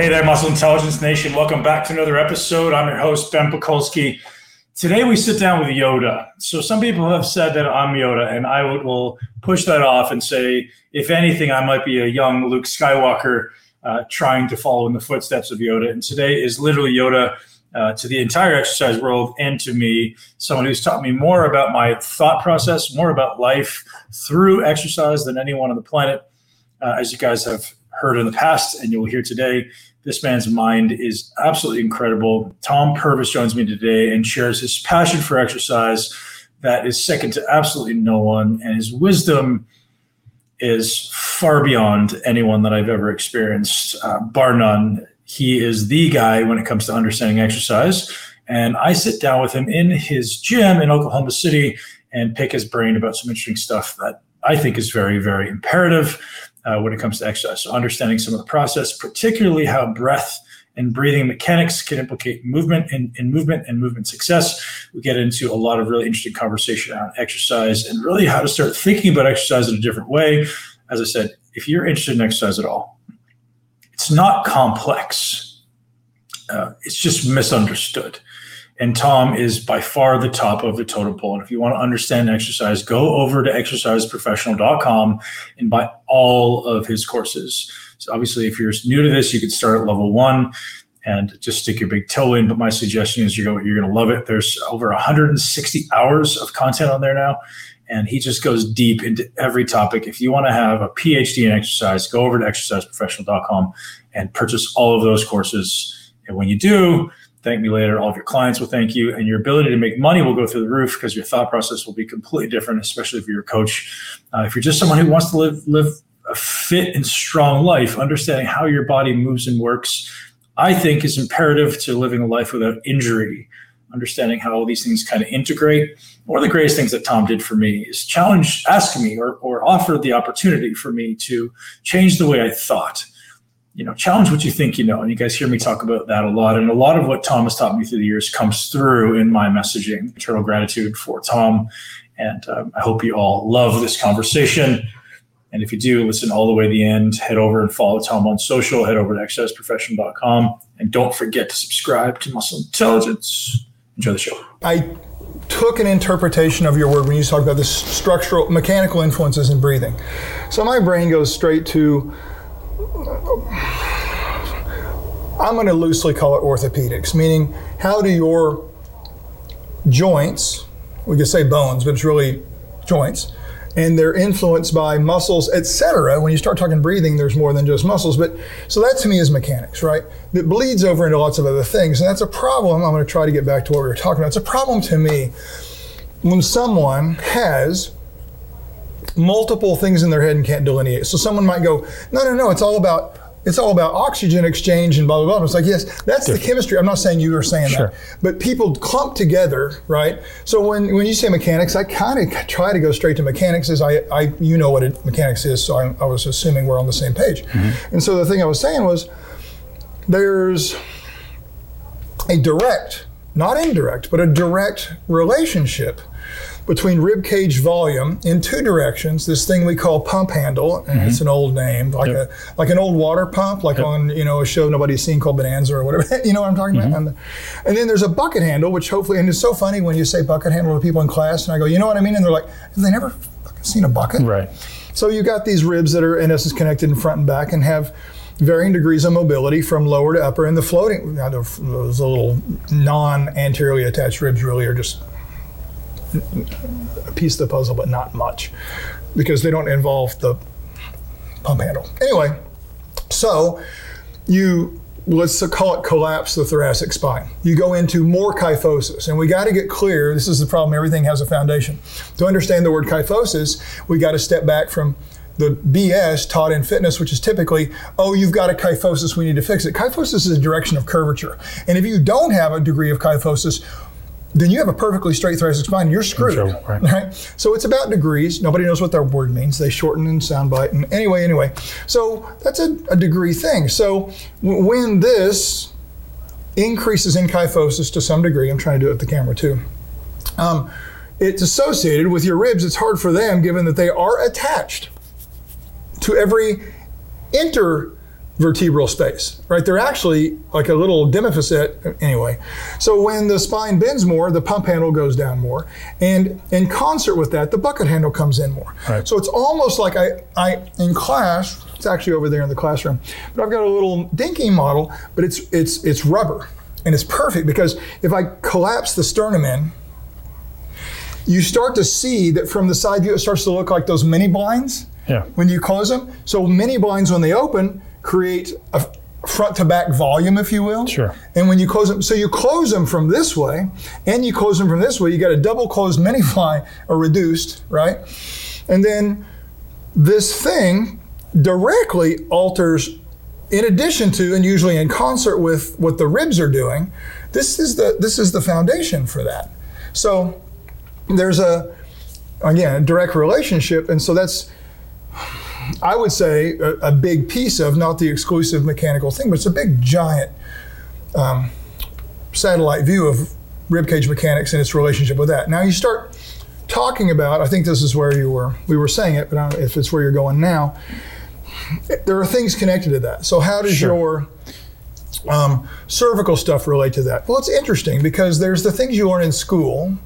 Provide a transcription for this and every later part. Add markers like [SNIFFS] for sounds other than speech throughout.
Hey there, Muscle Intelligence Nation. Welcome back to another episode. I'm your host, Ben Pakulski. Today we sit down with Yoda. So some people have said that I'm Yoda, and I will push that off and say, if anything, I might be a young Luke Skywalker uh, trying to follow in the footsteps of Yoda. And today is literally Yoda uh, to the entire exercise world and to me, someone who's taught me more about my thought process, more about life through exercise than anyone on the planet. Uh, as you guys have heard in the past and you'll hear today, this man's mind is absolutely incredible. Tom Purvis joins me today and shares his passion for exercise that is second to absolutely no one, and his wisdom is far beyond anyone that I've ever experienced, uh, bar none. He is the guy when it comes to understanding exercise. And I sit down with him in his gym in Oklahoma City and pick his brain about some interesting stuff that I think is very, very imperative uh, when it comes to exercise. So, understanding some of the process, particularly how breath and breathing mechanics can implicate movement and, and movement and movement success. We get into a lot of really interesting conversation around exercise and really how to start thinking about exercise in a different way. As I said, if you're interested in exercise at all, it's not complex. Uh, it's just misunderstood. And Tom is by far the top of the totem pole. And if you want to understand exercise, go over to exerciseprofessional.com and buy all of his courses. So obviously, if you're new to this, you could start at level one and just stick your big toe in. But my suggestion is you're you're going to love it. There's over 160 hours of content on there now. And he just goes deep into every topic. If you want to have a PhD in exercise, go over to exerciseprofessional.com and purchase all of those courses. And when you do, thank me later. All of your clients will thank you, and your ability to make money will go through the roof because your thought process will be completely different. Especially if you're a coach, uh, if you're just someone who wants to live live a fit and strong life, understanding how your body moves and works, I think is imperative to living a life without injury. Understanding how all these things kind of integrate. One of the greatest things that Tom did for me is challenge, ask me, or, or offer the opportunity for me to change the way I thought you know, challenge what you think you know. And you guys hear me talk about that a lot. And a lot of what Tom has taught me through the years comes through in my messaging. Eternal gratitude for Tom. And um, I hope you all love this conversation. And if you do, listen all the way to the end. Head over and follow Tom on social. Head over to exerciseprofessional.com. And don't forget to subscribe to Muscle Intelligence. Enjoy the show. I took an interpretation of your word when you talked about the structural, mechanical influences in breathing. So my brain goes straight to I'm going to loosely call it orthopedics, meaning how do your joints, we could say bones, but it's really joints, and they're influenced by muscles, etc. When you start talking breathing, there's more than just muscles. But so that to me is mechanics, right? That bleeds over into lots of other things. And that's a problem. I'm going to try to get back to what we were talking about. It's a problem to me when someone has multiple things in their head and can't delineate. So someone might go, no, no, no, it's all about it's all about oxygen exchange and blah blah blah. It's like yes, that's Different. the chemistry. I'm not saying you are saying sure. that, but people clump together, right? So when when you say mechanics, I kind of try to go straight to mechanics. As I, I you know what it, mechanics is, so I, I, was assuming we're on the same page. Mm-hmm. And so the thing I was saying was, there's a direct, not indirect, but a direct relationship between rib cage volume in two directions. This thing we call pump handle, mm-hmm. it's an old name, like yep. a like an old water pump, like yep. on you know a show nobody's seen called Bonanza or whatever. [LAUGHS] you know what I'm talking mm-hmm. about? And, and, then there's a bucket handle, which hopefully, and it's so funny when you say bucket handle to people in class, and I go, you know what I mean? And they're like, have they never seen a bucket? Right. So you got these ribs that are in essence connected in front and back and have varying degrees of mobility from lower to upper. And the floating, those little non-anteriorly attached ribs really are just a piece of the puzzle, but not much because they don't involve the pump handle. Anyway, so you let's call it collapse the thoracic spine. You go into more kyphosis, and we got to get clear. This is the problem. Everything has a foundation. To understand the word kyphosis, we got to step back from the BS taught in fitness, which is typically, oh, you've got a kyphosis, we need to fix it. Kyphosis is a direction of curvature. And if you don't have a degree of kyphosis, then you have a perfectly straight thoracic spine. You're screwed, sure, right. right. So it's about degrees. Nobody knows what that word means. They shorten and soundbite. And anyway, anyway, so that's a, a degree thing. So w- when this increases in kyphosis to some degree, I'm trying to do it with the camera too. Um, it's associated with your ribs. It's hard for them, given that they are attached to every inter vertebral space, right? They're actually like a little demifacet anyway. So when the spine bends more, the pump handle goes down more. And in concert with that, the bucket handle comes in more. Right. So it's almost like I, I in class, it's actually over there in the classroom, but I've got a little dinky model, but it's it's it's rubber. And it's perfect because if I collapse the sternum in, you start to see that from the side view, it starts to look like those mini blinds Yeah. when you close them. So mini blinds, when they open, create a front to back volume, if you will. Sure. And when you close them, so you close them from this way, and you close them from this way, you got a double closed [LAUGHS] mini fly or reduced, right? And then this thing directly alters, in addition to, and usually in concert with what the ribs are doing. This is the this is the foundation for that. So there's a again a direct relationship, and so that's I would say a, a big piece of not the exclusive mechanical thing, but it's a big giant um, satellite view of ribcage mechanics and its relationship with that. Now you start talking about. I think this is where you were. We were saying it, but I don't know if it's where you're going now. There are things connected to that. So how does Sure. your um, cervical stuff relate to that? Well, it's interesting because there's the things you learn in school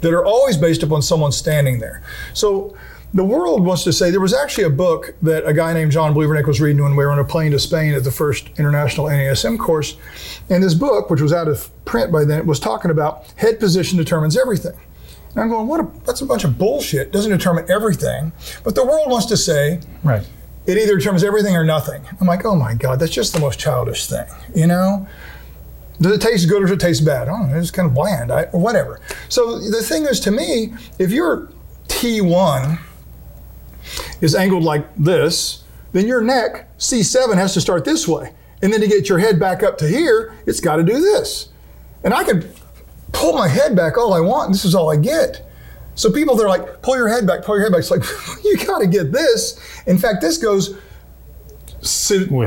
that are always based upon someone standing there. So the world wants to say there was actually a book that a guy named John Bluevernick was reading when we were on a plane to Spain at the first international NASM course. And this book, which was out of print by then, was talking about head position determines everything. And I'm going, what? A, that's a bunch of bullshit. It doesn't determine everything. But the world wants to say Right. it either determines everything or nothing. I'm like, oh my God, that's just the most childish thing, you know? Does it taste good or does it taste bad? I it's kind of bland, I, or whatever. So the thing is, to me, if you're T1 is angled like this, then your neck, C7, has to start this way. And then to get your head back up to here, it's got to do this. And I can pull my head back all I want, and this is all I get. So people, they're like, pull your head back, pull your head back. It's like, [LAUGHS] you got to get this. In fact, this goes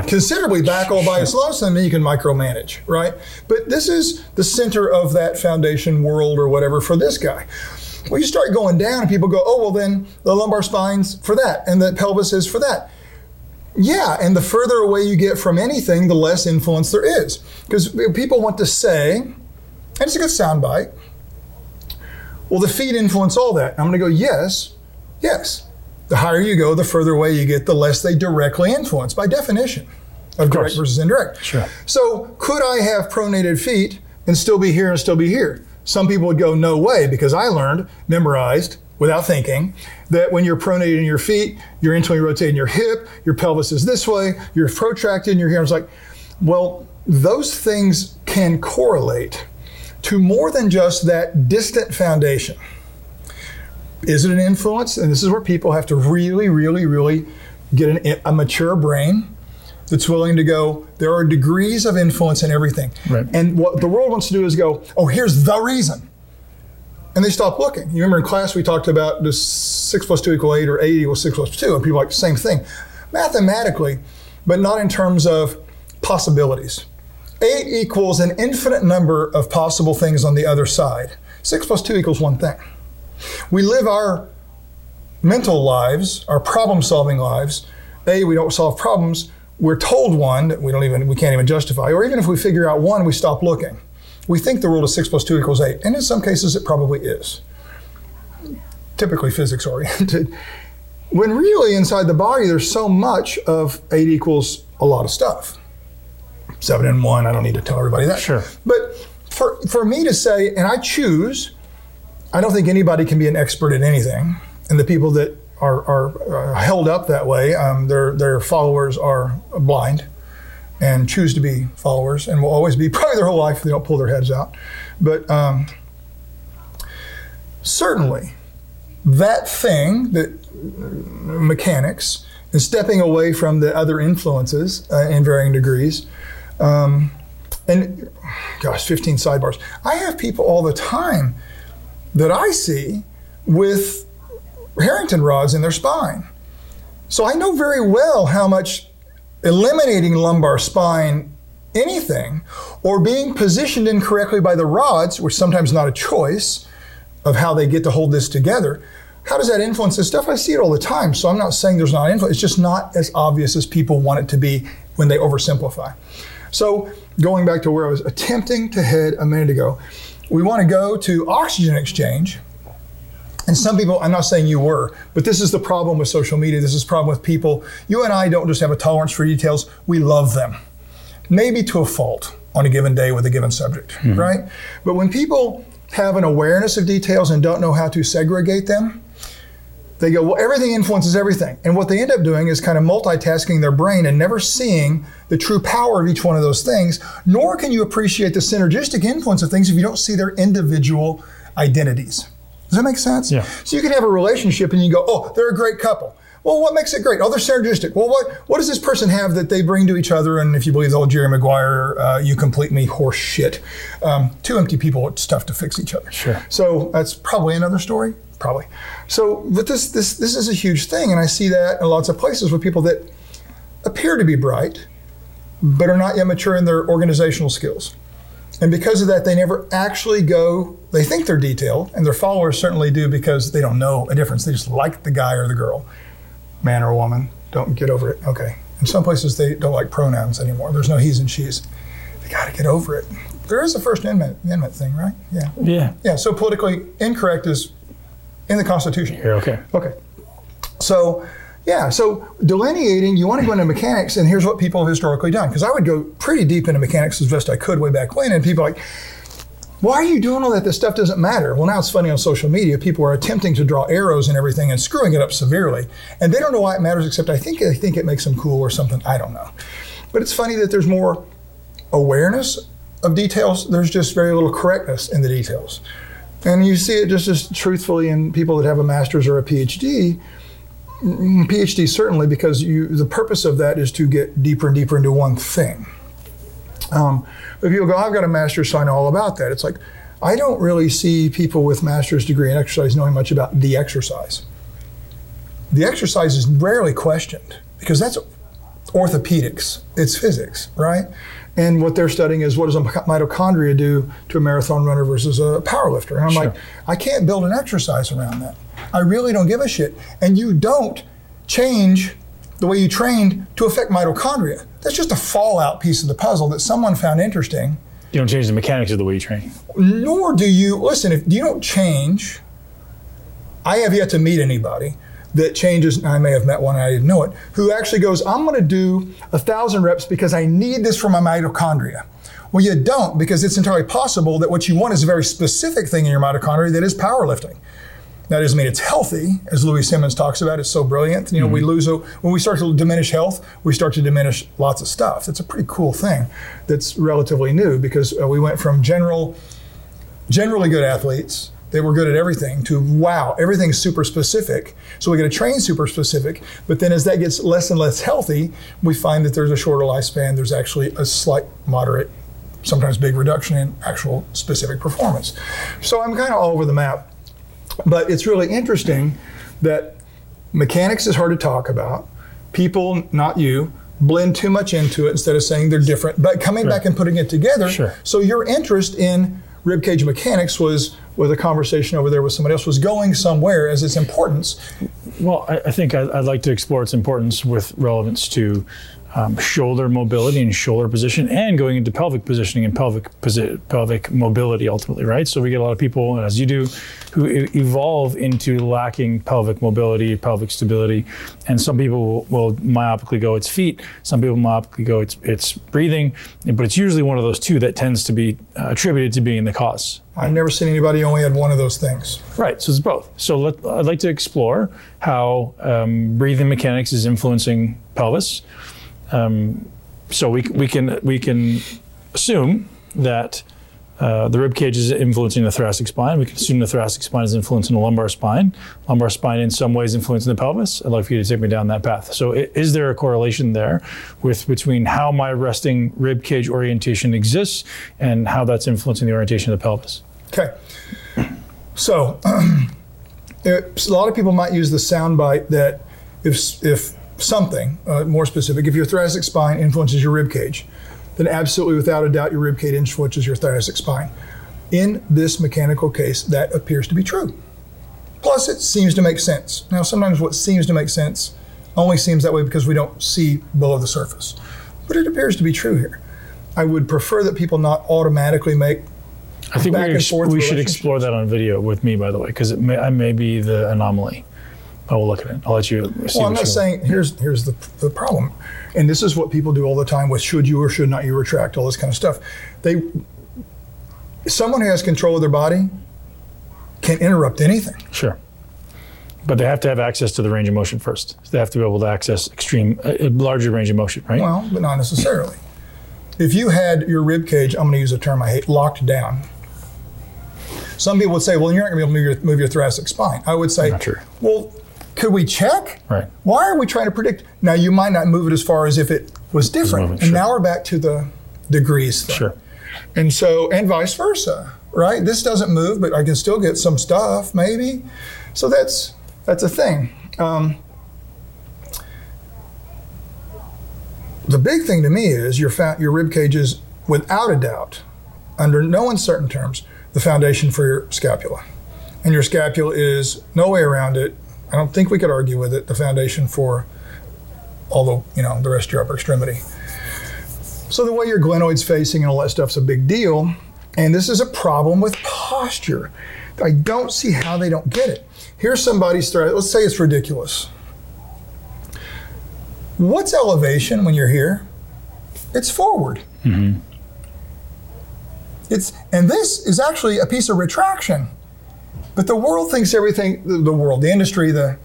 considerably back all by itself, and then you can micromanage, right? But this is the center of that foundation world or whatever for this guy. Well, you start going down, and people go, oh, well, then the lumbar spine's for that, and the pelvis is for that. Yeah, and the further away you get from anything, the less influence there is. Because people want to say, and it's a good soundbite, well, the feet influence all that. I'm going to go, yes, yes. The higher you go, the further away you get, the less they directly influence by definition of, direct course. versus indirect. Sure. So, could I have pronated feet and still be here and still be here? Some people would go, no way, because I learned, memorized, without thinking, that when you're pronating your feet, you're internally rotating your hip, your pelvis is this way, you're protracted, and you're here. I was like, well, those things can correlate to more than just that distant foundation. Is it an influence? And this is where people have to really, really, really get an, a mature brain that's willing to go, there are degrees of influence in everything. Right. And what the world wants to do is go, oh, here's the reason. And they stop looking. You remember in class we talked about does 6 plus 2 equal 8 or 8 equals 6 plus 2? And people are like, same thing. Mathematically, but not in terms of possibilities. 8 equals an infinite number of possible things on the other side. 6 plus 2 equals one thing. We live our mental lives, our problem solving lives. A, we don't solve problems. We're told one that we don't even we can't even justify. Or even if we figure out one, we stop looking. We think the rule of six plus two equals eight. And in some cases it probably is. Typically physics oriented. [LAUGHS] When really inside the body there's so much of eight equals a lot of stuff. Seven and one, I don't need to tell everybody that. Sure. But for, for me to say, and I choose, I don't think anybody can be an expert at anything. And the people that are, are uh, held up that way, um, their, their followers are blind and choose to be followers and will always be [LAUGHS] probably their whole life if they don't pull their heads out. But um, certainly, that thing that uh, mechanics and stepping away from the other influences uh, in varying degrees. Um, and gosh, 15 sidebars. I have people all the time that I see with Harrington rods in their spine. So I know very well how much eliminating lumbar spine anything or being positioned incorrectly by the rods, which sometimes not a choice of how they get to hold this together, how does that influence this stuff? I see it all the time. So I'm not saying there's not influence. It's just not as obvious as people want it to be when they oversimplify. So, going back to where I was attempting to head a minute ago, we want to go to oxygen exchange. And some people, I'm not saying you were, but this is the problem with social media. This is the problem with people. You and I don't just have a tolerance for details, we love them. Maybe to a fault on a given day with a given subject, mm-hmm. right? But when people have an awareness of details and don't know how to segregate them, they go, well, everything influences everything. And what they end up doing is kind of multitasking their brain and never seeing the true power of each one of those things, nor can you appreciate the synergistic influence of things if you don't see their individual identities. Does that make sense? Yeah. So you can have a relationship and you go, oh, they're a great couple. Well, what makes it great? Oh, they're synergistic. Well, what what does this person have that they bring to each other? And if you believe the old Jerry Maguire, uh, you complete me horse shit. Um, two empty people, it's tough to fix each other. Sure. So that's probably another story. Probably. So, but this this this is a huge thing, and I see that in lots of places with people that appear to be bright, but are not yet mature in their organizational skills. And because of that, they never actually go, they think they're detailed, and their followers certainly do because they don't know a difference. They just like the guy or the girl man or woman. Don't get over it. Okay. In some places, they don't like pronouns anymore. There's no he's and she's. They got to get over it. There is a First Amendment, amendment thing, right? Yeah. Yeah. Yeah. So politically incorrect is in the Constitution. Here, okay. Okay. So, yeah, so delineating, you want to go into mechanics, and here's what people have historically done. Because I would go pretty deep into mechanics as best I could way back when, and people like, why are you doing all that? This stuff doesn't matter. Well, now it's funny on social media. People are attempting to draw arrows and everything and screwing it up severely. And they don't know why it matters, except I think I think it makes them cool or something. I don't know. But it's funny that there's more awareness of details. There's just very little correctness in the details. And you see it just as truthfully in people that have a master's or a PhD. Mm, PhD certainly because you the purpose of that is to get deeper and deeper into one thing. Um, if you go, I've got a master's, so I know all about that. It's like, I don't really see people with master's degree in exercise knowing much about the exercise. The exercise is rarely questioned because that's orthopedics, it's physics, right? And what they're studying is what does a mitochondria do to a marathon runner versus a powerlifter? And I'm sure. like, I can't build an exercise around that. I really don't give a shit. And you don't change the way you trained to affect mitochondria. That's just a fallout piece of the puzzle that someone found interesting. You don't change the mechanics of the way you train. Nor do you listen. If you don't change, I have yet to meet anybody that changes. I may have met one, I didn't know it, who actually goes, "I'm going to do a thousand reps because I need this for my mitochondria." Well, you don't because it's entirely possible that what you want is a very specific thing in your mitochondria that is powerlifting. That doesn't mean it's healthy, as Louie Simmons talks about. It's so brilliant. You know, mm-hmm. we lose a, when we start to diminish health, we start to diminish lots of stuff. That's a pretty cool thing. That's relatively new because uh, we went from general, generally good athletes. They were good at everything to wow, everything's super specific. So we got to train super specific. But then as that gets less and less healthy, we find that there's a shorter lifespan. There's actually a slight, moderate, sometimes big reduction in actual specific performance. So I'm kind of all over the map but it's really interesting that mechanics is hard to talk about. People, not you, blend too much into it instead of saying they're different, but coming back and putting it together. Sure. So your interest in ribcage mechanics was with a conversation over there with somebody else was going somewhere as its importance. Well, I, I think I, would like to explore its importance with relevance to um, shoulder mobility and shoulder position, and going into pelvic positioning and pelvic posi- pelvic mobility ultimately, right? So we get a lot of people, as you do, who evolve into lacking pelvic mobility, pelvic stability, and some people will, will myopically go it's feet, some people myopically go it's it's breathing, but it's usually one of those two that tends to be uh, attributed to being the cause. I've never seen anybody only had one of those things. Right, so it's both. So let, I'd like to explore how um, breathing mechanics is influencing pelvis. Um, so we, we can we can assume that uh, the rib cage is influencing the thoracic spine. We can assume the thoracic spine is influencing the lumbar spine. Lumbar spine, in some ways, influencing the pelvis. I'd like for you to take me down that path. So, is there a correlation there with between how my resting rib cage orientation exists and how that's influencing the orientation of the pelvis? Okay. So, [CLEARS THROAT] it, a lot of people might use the soundbite that if if something uh, more specific. If your thoracic spine influences your rib cage, then absolutely without a doubt your rib cage influences your thoracic spine. In this mechanical case, that appears to be true. Plus, it seems to make sense. Now, sometimes what seems to make sense only seems that way because we don't see below the surface. but it appears to be true here. I would prefer that people not automatically make I think back we, and ex- forth we should explore that on video with me, by the way, because may, I may be the anomaly. I will look at it. I'll let you see Well, I'm not saying here's here's the, the problem, and this is what people do all the time with should you or should not you retract all this kind of stuff. They someone who has control of their body can interrupt anything. Sure. But they have to have access to the range of motion first. They have to be able to access extreme, a larger range of motion, right? Well, but not necessarily. If you had your rib cage, I'm going to use a term I hate, locked down. Some people would say, "Well, you're not going to be able to move your, move your thoracic spine." I would say. "Well, could we check? Right. Why are we trying to predict? Now, you might not move it as far as if it was different. moving, and sure. now we're back to the degrees thing. Sure. And so, and vice versa, right? This doesn't move, but I can still get some stuff, maybe. So that's that's a thing. Um, the big thing to me is your fa- your rib cage is, without a doubt, under no uncertain terms, the foundation for your scapula, and your scapula is no way around it. I don't think we could argue with it. The foundation for all the you know the rest of your upper extremity. So the way your glenoid's facing and all that stuff's a big deal. And this is a problem with posture. I don't see how they don't get it. Here's somebody's threat. Let's say it's ridiculous. What's elevation when you're here? It's forward. Mm-hmm. It's and this is actually a piece of retraction. But the world thinks everything the, world, the industry, the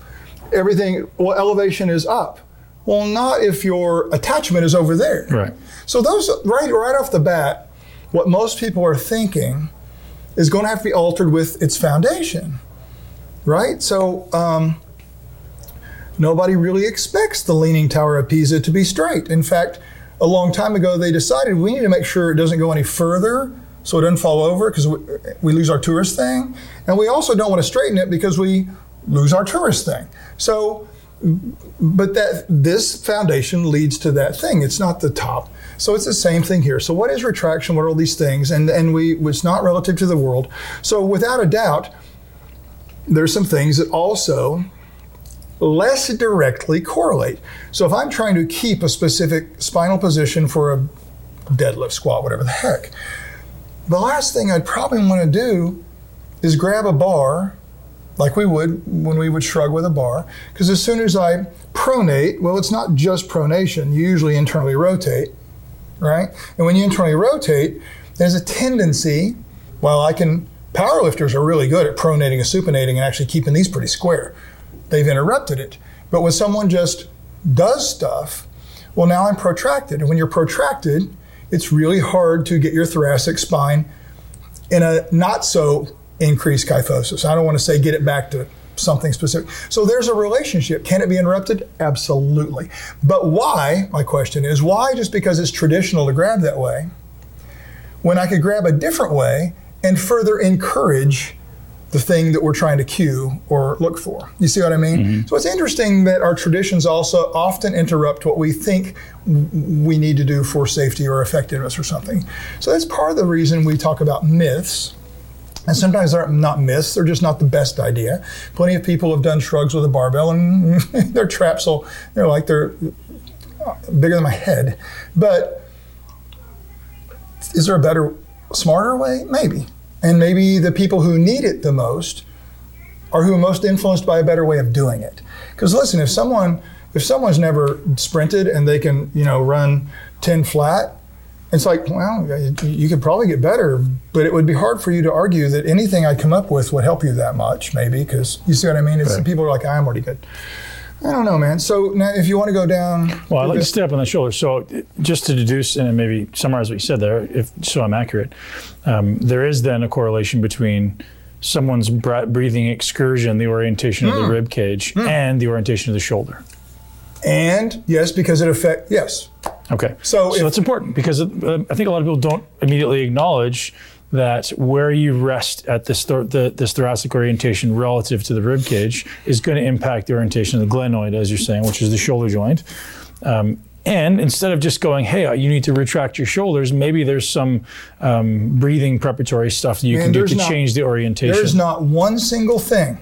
everything well elevation is up. Well, not if your attachment is over there. Right. So those right right off the bat, what most people are thinking is going to have to be altered with its foundation, right? So um, nobody really expects the Leaning Tower of Pisa to be straight. In fact, a long time ago they decided we need to make sure it doesn't go any further so it doesn't fall over because we, we lose our tourist thing, and we also don't want to straighten it because we lose our tourist thing. So but that this foundation leads to that thing. It's not the top. So it's the same thing here. So what is retraction? What are all these things? And and we it's not relative to the world. So without a doubt, there's some things that also less directly correlate. So if I'm trying to keep a specific spinal position for a deadlift, squat, whatever the heck, the last thing I'd probably want to do is grab a bar like we would when we would shrug with a bar. Because as soon as I pronate, well, it's not just pronation. You usually internally rotate, right? And when you internally rotate, there's a tendency, while I can, powerlifters are really good at pronating and supinating and actually keeping these pretty square. They've interrupted it. But when someone just does stuff, well, now I'm protracted. And when you're protracted, it's really hard to get your thoracic spine in a not so increased kyphosis. I don't want to say get it back to something specific. So there's a relationship. Can it be interrupted? Absolutely. But why, my question is, why just because it's traditional to grab that way, when I could grab a different way and further encourage the thing that we're trying to cue or look for. You see what I mean? Mm-hmm. So it's interesting that our traditions also often interrupt what we think we need to do for safety or effectiveness or something. So that's part of the reason we talk about myths. And sometimes they're not myths, they're just not the best idea. Plenty of people have done shrugs with a barbell and [LAUGHS] their traps will, they're like they're bigger than my head. But is there a better, smarter way? Maybe. And maybe the people who need it the most are who are most influenced by a better way of doing it. Because listen, if someone if someone's never sprinted and they can you know run ten flat, it's like well you- you could probably get better, but it would be hard for you to argue that anything I come up with would help you that much. Maybe because you see what I mean. It's, Right. People are like I'm already good. I don't know, man. So now, if you want to go down, Well, I'd like to stay up on the shoulder. So, just to deduce and maybe summarize what you said there, if so, I'm accurate. Um, there is then a correlation between someone's breathing excursion, the orientation of the rib cage, and the orientation of the shoulder. and yes, because it affect yes. Okay. So So, if- that's important because uh, I think a lot of people don't immediately acknowledge that where you rest at this, the, this thoracic orientation relative to the rib cage is going to impact the orientation of the glenoid, as you're saying, which is the shoulder joint. Um, and instead of just going, hey, you need to retract your shoulders, maybe there's some um, breathing preparatory stuff that you Man, can do to not- change the orientation. There's not one single thing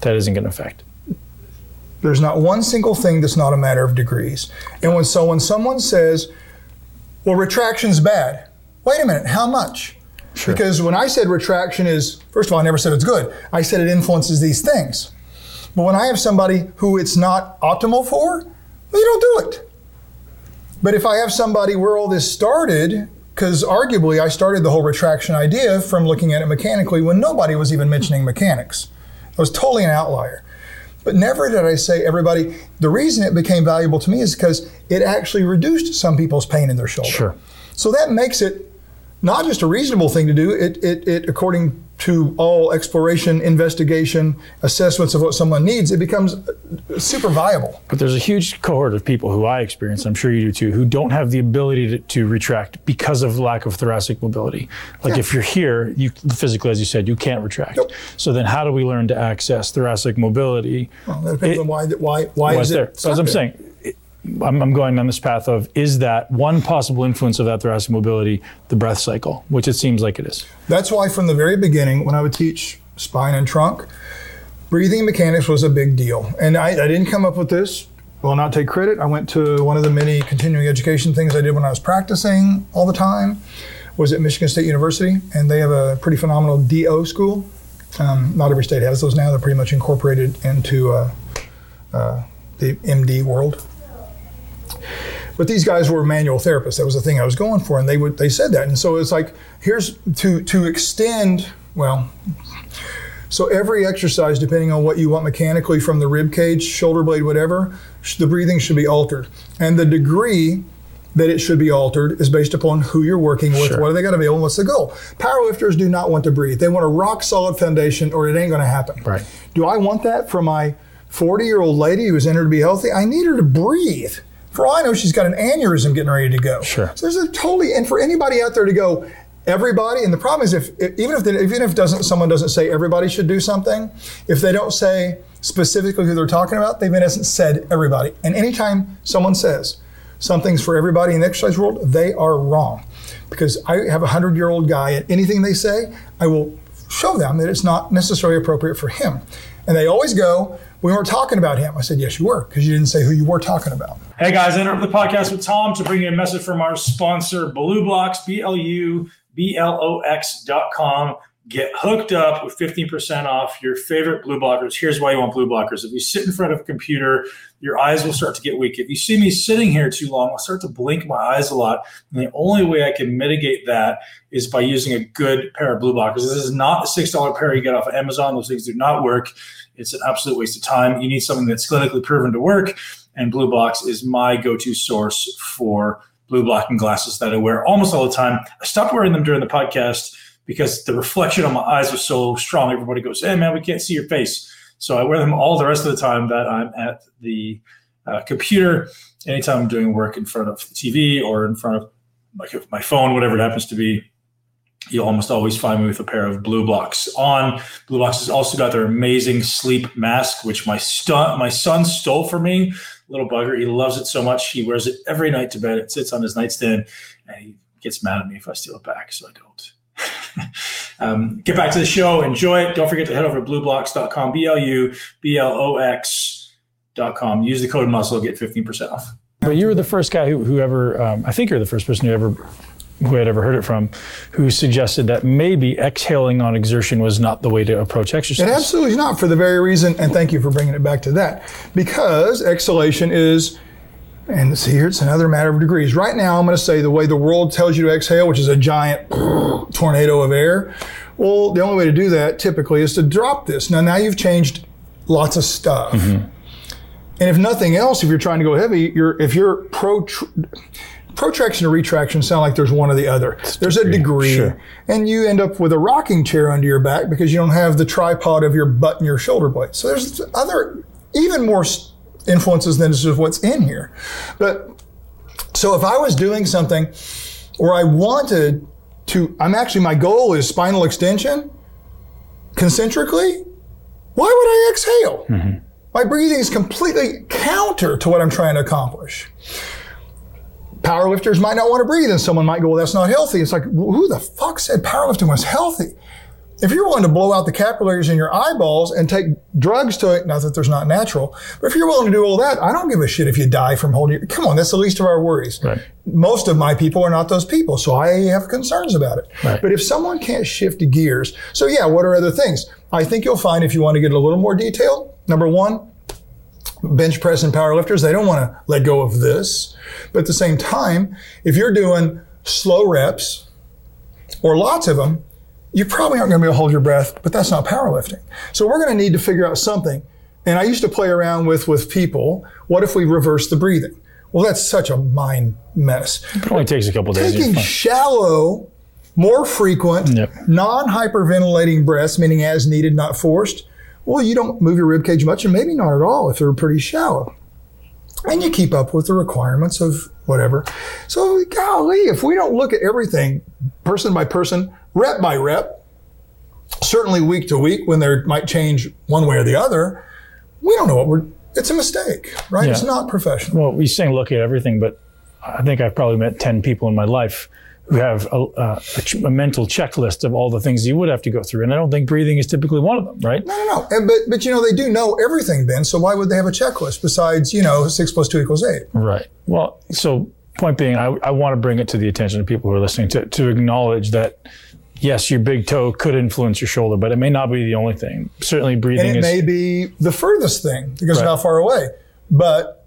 that isn't going to affect. There's not one single thing that's not a matter of degrees. And when so when someone says, "Well, retraction's bad," wait a minute, how much? Sure. Because when I said retraction is, first of all, I never said it's good. I said it influences these things. But when I have somebody who it's not optimal for, they don't do it. But if I have somebody where all this started, because arguably I started the whole retraction idea from looking at it mechanically when nobody was even mentioning mechanics. I was totally an outlier. But never did I say everybody. The reason it became valuable to me is because it actually reduced some people's pain in their shoulder. Sure. So that makes it not just a reasonable thing to do. It, it, it according to all exploration, investigation, assessments of what someone needs, it becomes super viable. But there's a huge cohort of people who I experience, I'm sure you do too, who don't have the ability to, to retract because of lack of thoracic mobility. Like Yeah. if you're here, you physically, as you said, you can't retract. Nope. So then how do we learn to access thoracic mobility? Well, that depends It- on why. Why? Why Why is there? it? So as I'm there? saying, I'm, I'm going down this path of is that one possible influence of that thoracic mobility the breath cycle, which it seems like it is. That's why, from the very beginning, when I would teach spine and trunk, breathing mechanics was a big deal. And I, I didn't come up with this. Will not take credit. I went to one of the many continuing education things I did when I was practicing all the time. Was at Michigan State University, and they have a pretty phenomenal DO school. Um, not every state has those now. They're pretty much incorporated into uh, uh, the MD world. But these guys were manual therapists. That was the thing I was going for, and they would they said that. And so it's like here's to to extend. Well, so every exercise, depending on what you want mechanically from the rib cage, shoulder blade, whatever, sh- the breathing should be altered, and the degree that it should be altered is based upon who you're working with, Sure. what are they got available, what's the goal. Powerlifters do not want to breathe. They want a rock solid foundation, or it ain't going to happen. Right. Do I want that for my 40 year old lady who's entered to be healthy? I need her to breathe. For all I know, she's got an aneurysm getting ready to go. Sure. So there's a totally, and for anybody out there to go, everybody, and the problem is if, even if the, even if doesn't someone doesn't say everybody should do something, if they don't say specifically who they're talking about, they've in essence said everybody. And anytime someone says something's for everybody in the exercise world, they are wrong. Because I have a hundred year old guy, and anything they say, I will show them that it's not necessarily appropriate for him. And they always go, We weren't talking about him. I said, Yes, you were, because you didn't say who you were talking about. Hey guys, I interrupt the podcast with Tom to bring you a message from our sponsor, BLUBlox, B L U B L O X dot com. Get hooked up with 15% off your favorite blue blockers. Here's why you want blue blockers. If you sit in front of a computer, your eyes will start to get weak. If you see me sitting here too long, I'll start to blink my eyes a lot. And the only way I can mitigate that is by using a good pair of blue blockers. This is not a $6 pair you get off of Amazon. Those things do not work. It's an absolute waste of time. You need something that's clinically proven to work. And BLUBlox is my go-to source for blue blocking glasses that I wear almost all the time. I stopped wearing them during the podcast because the reflection on my eyes was so strong. Everybody goes, "Hey man, we can't see your face." So I wear them all the rest of the time that I'm at the uh, computer. Anytime I'm doing work in front of the TV or in front of like my phone, whatever it happens to be, you'll almost always find me with a pair of BLUBlox on. BLUBlox has also got their amazing sleep mask, which my son my son stole from me. Little bugger, he loves it so much. He wears it every night to bed. It sits on his nightstand, and he gets mad at me if I steal it back, so I don't. [LAUGHS] um, get back to the show. Enjoy it. Don't forget to head over to blublox.com, B L U B L O X.com. Use the code muscle, get 15% off. But you were the first guy who, who ever, um, I think you're the first person who ever, who had ever heard it from, who suggested that maybe exhaling on exertion was not the way to approach exercise. It absolutely is not for the very reason, and thank you for bringing it back to that, because exhalation is, and see here, it's another matter of degrees. Right now, I'm going to say the way the world tells you to exhale, which is a giant [SNIFFS] tornado of air. Well, the only way to do that typically is to drop this. Now, now you've changed lots of stuff. Mm-hmm. And if nothing else, if you're trying to go heavy, you're if you're pro protraction or retraction sound like there's one or the other. There's a degree, Sure. and you end up with a rocking chair under your back because you don't have the tripod of your butt and your shoulder blade. So there's other even more influences than just what's in here. But so if I was doing something where I wanted to, I'm actually my goal is spinal extension concentrically. Why would I exhale? Mm-hmm. My breathing is completely counter to what I'm trying to accomplish. Powerlifters might not want to breathe, and someone might go, Well, that's not healthy. It's like, well, who the fuck said powerlifting was healthy? If you're willing to blow out the capillaries in your eyeballs and take drugs to it, not that there's not natural, but if you're willing to do all that, I don't give a shit if you die from holding. Come on, that's the least of our worries. Right. Most of my people are not those people, so I have concerns about it. Right. But if someone can't shift gears, so yeah, what are other things? I think you'll find if you want to get a little more detailed. Number one, bench press and power lifters, they don't want to let go of this. But at the same time, if you're doing slow reps or lots of them, you probably aren't going to be able to hold your breath, but that's not powerlifting. So we're going to need to figure out something. And I used to play around with, with people, what if we reverse the breathing? Well, that's such a mind mess. It only takes a couple days. Taking shallow, more frequent, Yep. non-hyperventilating breaths, meaning as needed, not forced. Well, you don't move your rib cage much, and maybe not at all if they're pretty shallow. And you keep up with the requirements of whatever. So, golly, if we don't look at everything person by person, rep by rep, certainly week to week when there might change one way or the other, we don't know what we're. It's a mistake, right? Yeah. It's not professional. Well, you're saying look at everything, but I think I've probably met 10 people in my life who have a, a, a ch- a mental checklist of all the things you would have to go through. And I don't think breathing is typically one of them, right? No, no, no. And, but, but you know, they do know everything, Ben. So why would they have a checklist besides, you know, six plus two equals eight? Right. Well, so point being, I, I want to bring it to the attention of people who are listening to, to acknowledge that, yes, your big toe could influence your shoulder, but it may not be the only thing. Certainly breathing And it is. may be the furthest thing because Right. of how far away. But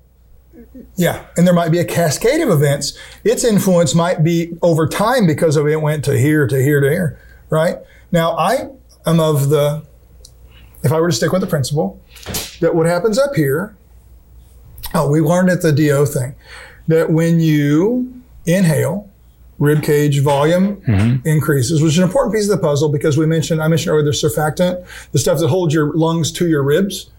yeah, and there might be a cascade of events. Its influence might be over time because of it went to here, to here, to here, right? Now, I am of the, if I were to stick with the principle, that what happens up here, oh, we learned at the DO thing, that when you inhale, rib cage volume mm-hmm. increases, which is an important piece of the puzzle because we mentioned, I mentioned earlier, the surfactant, the stuff that holds your lungs to your ribs.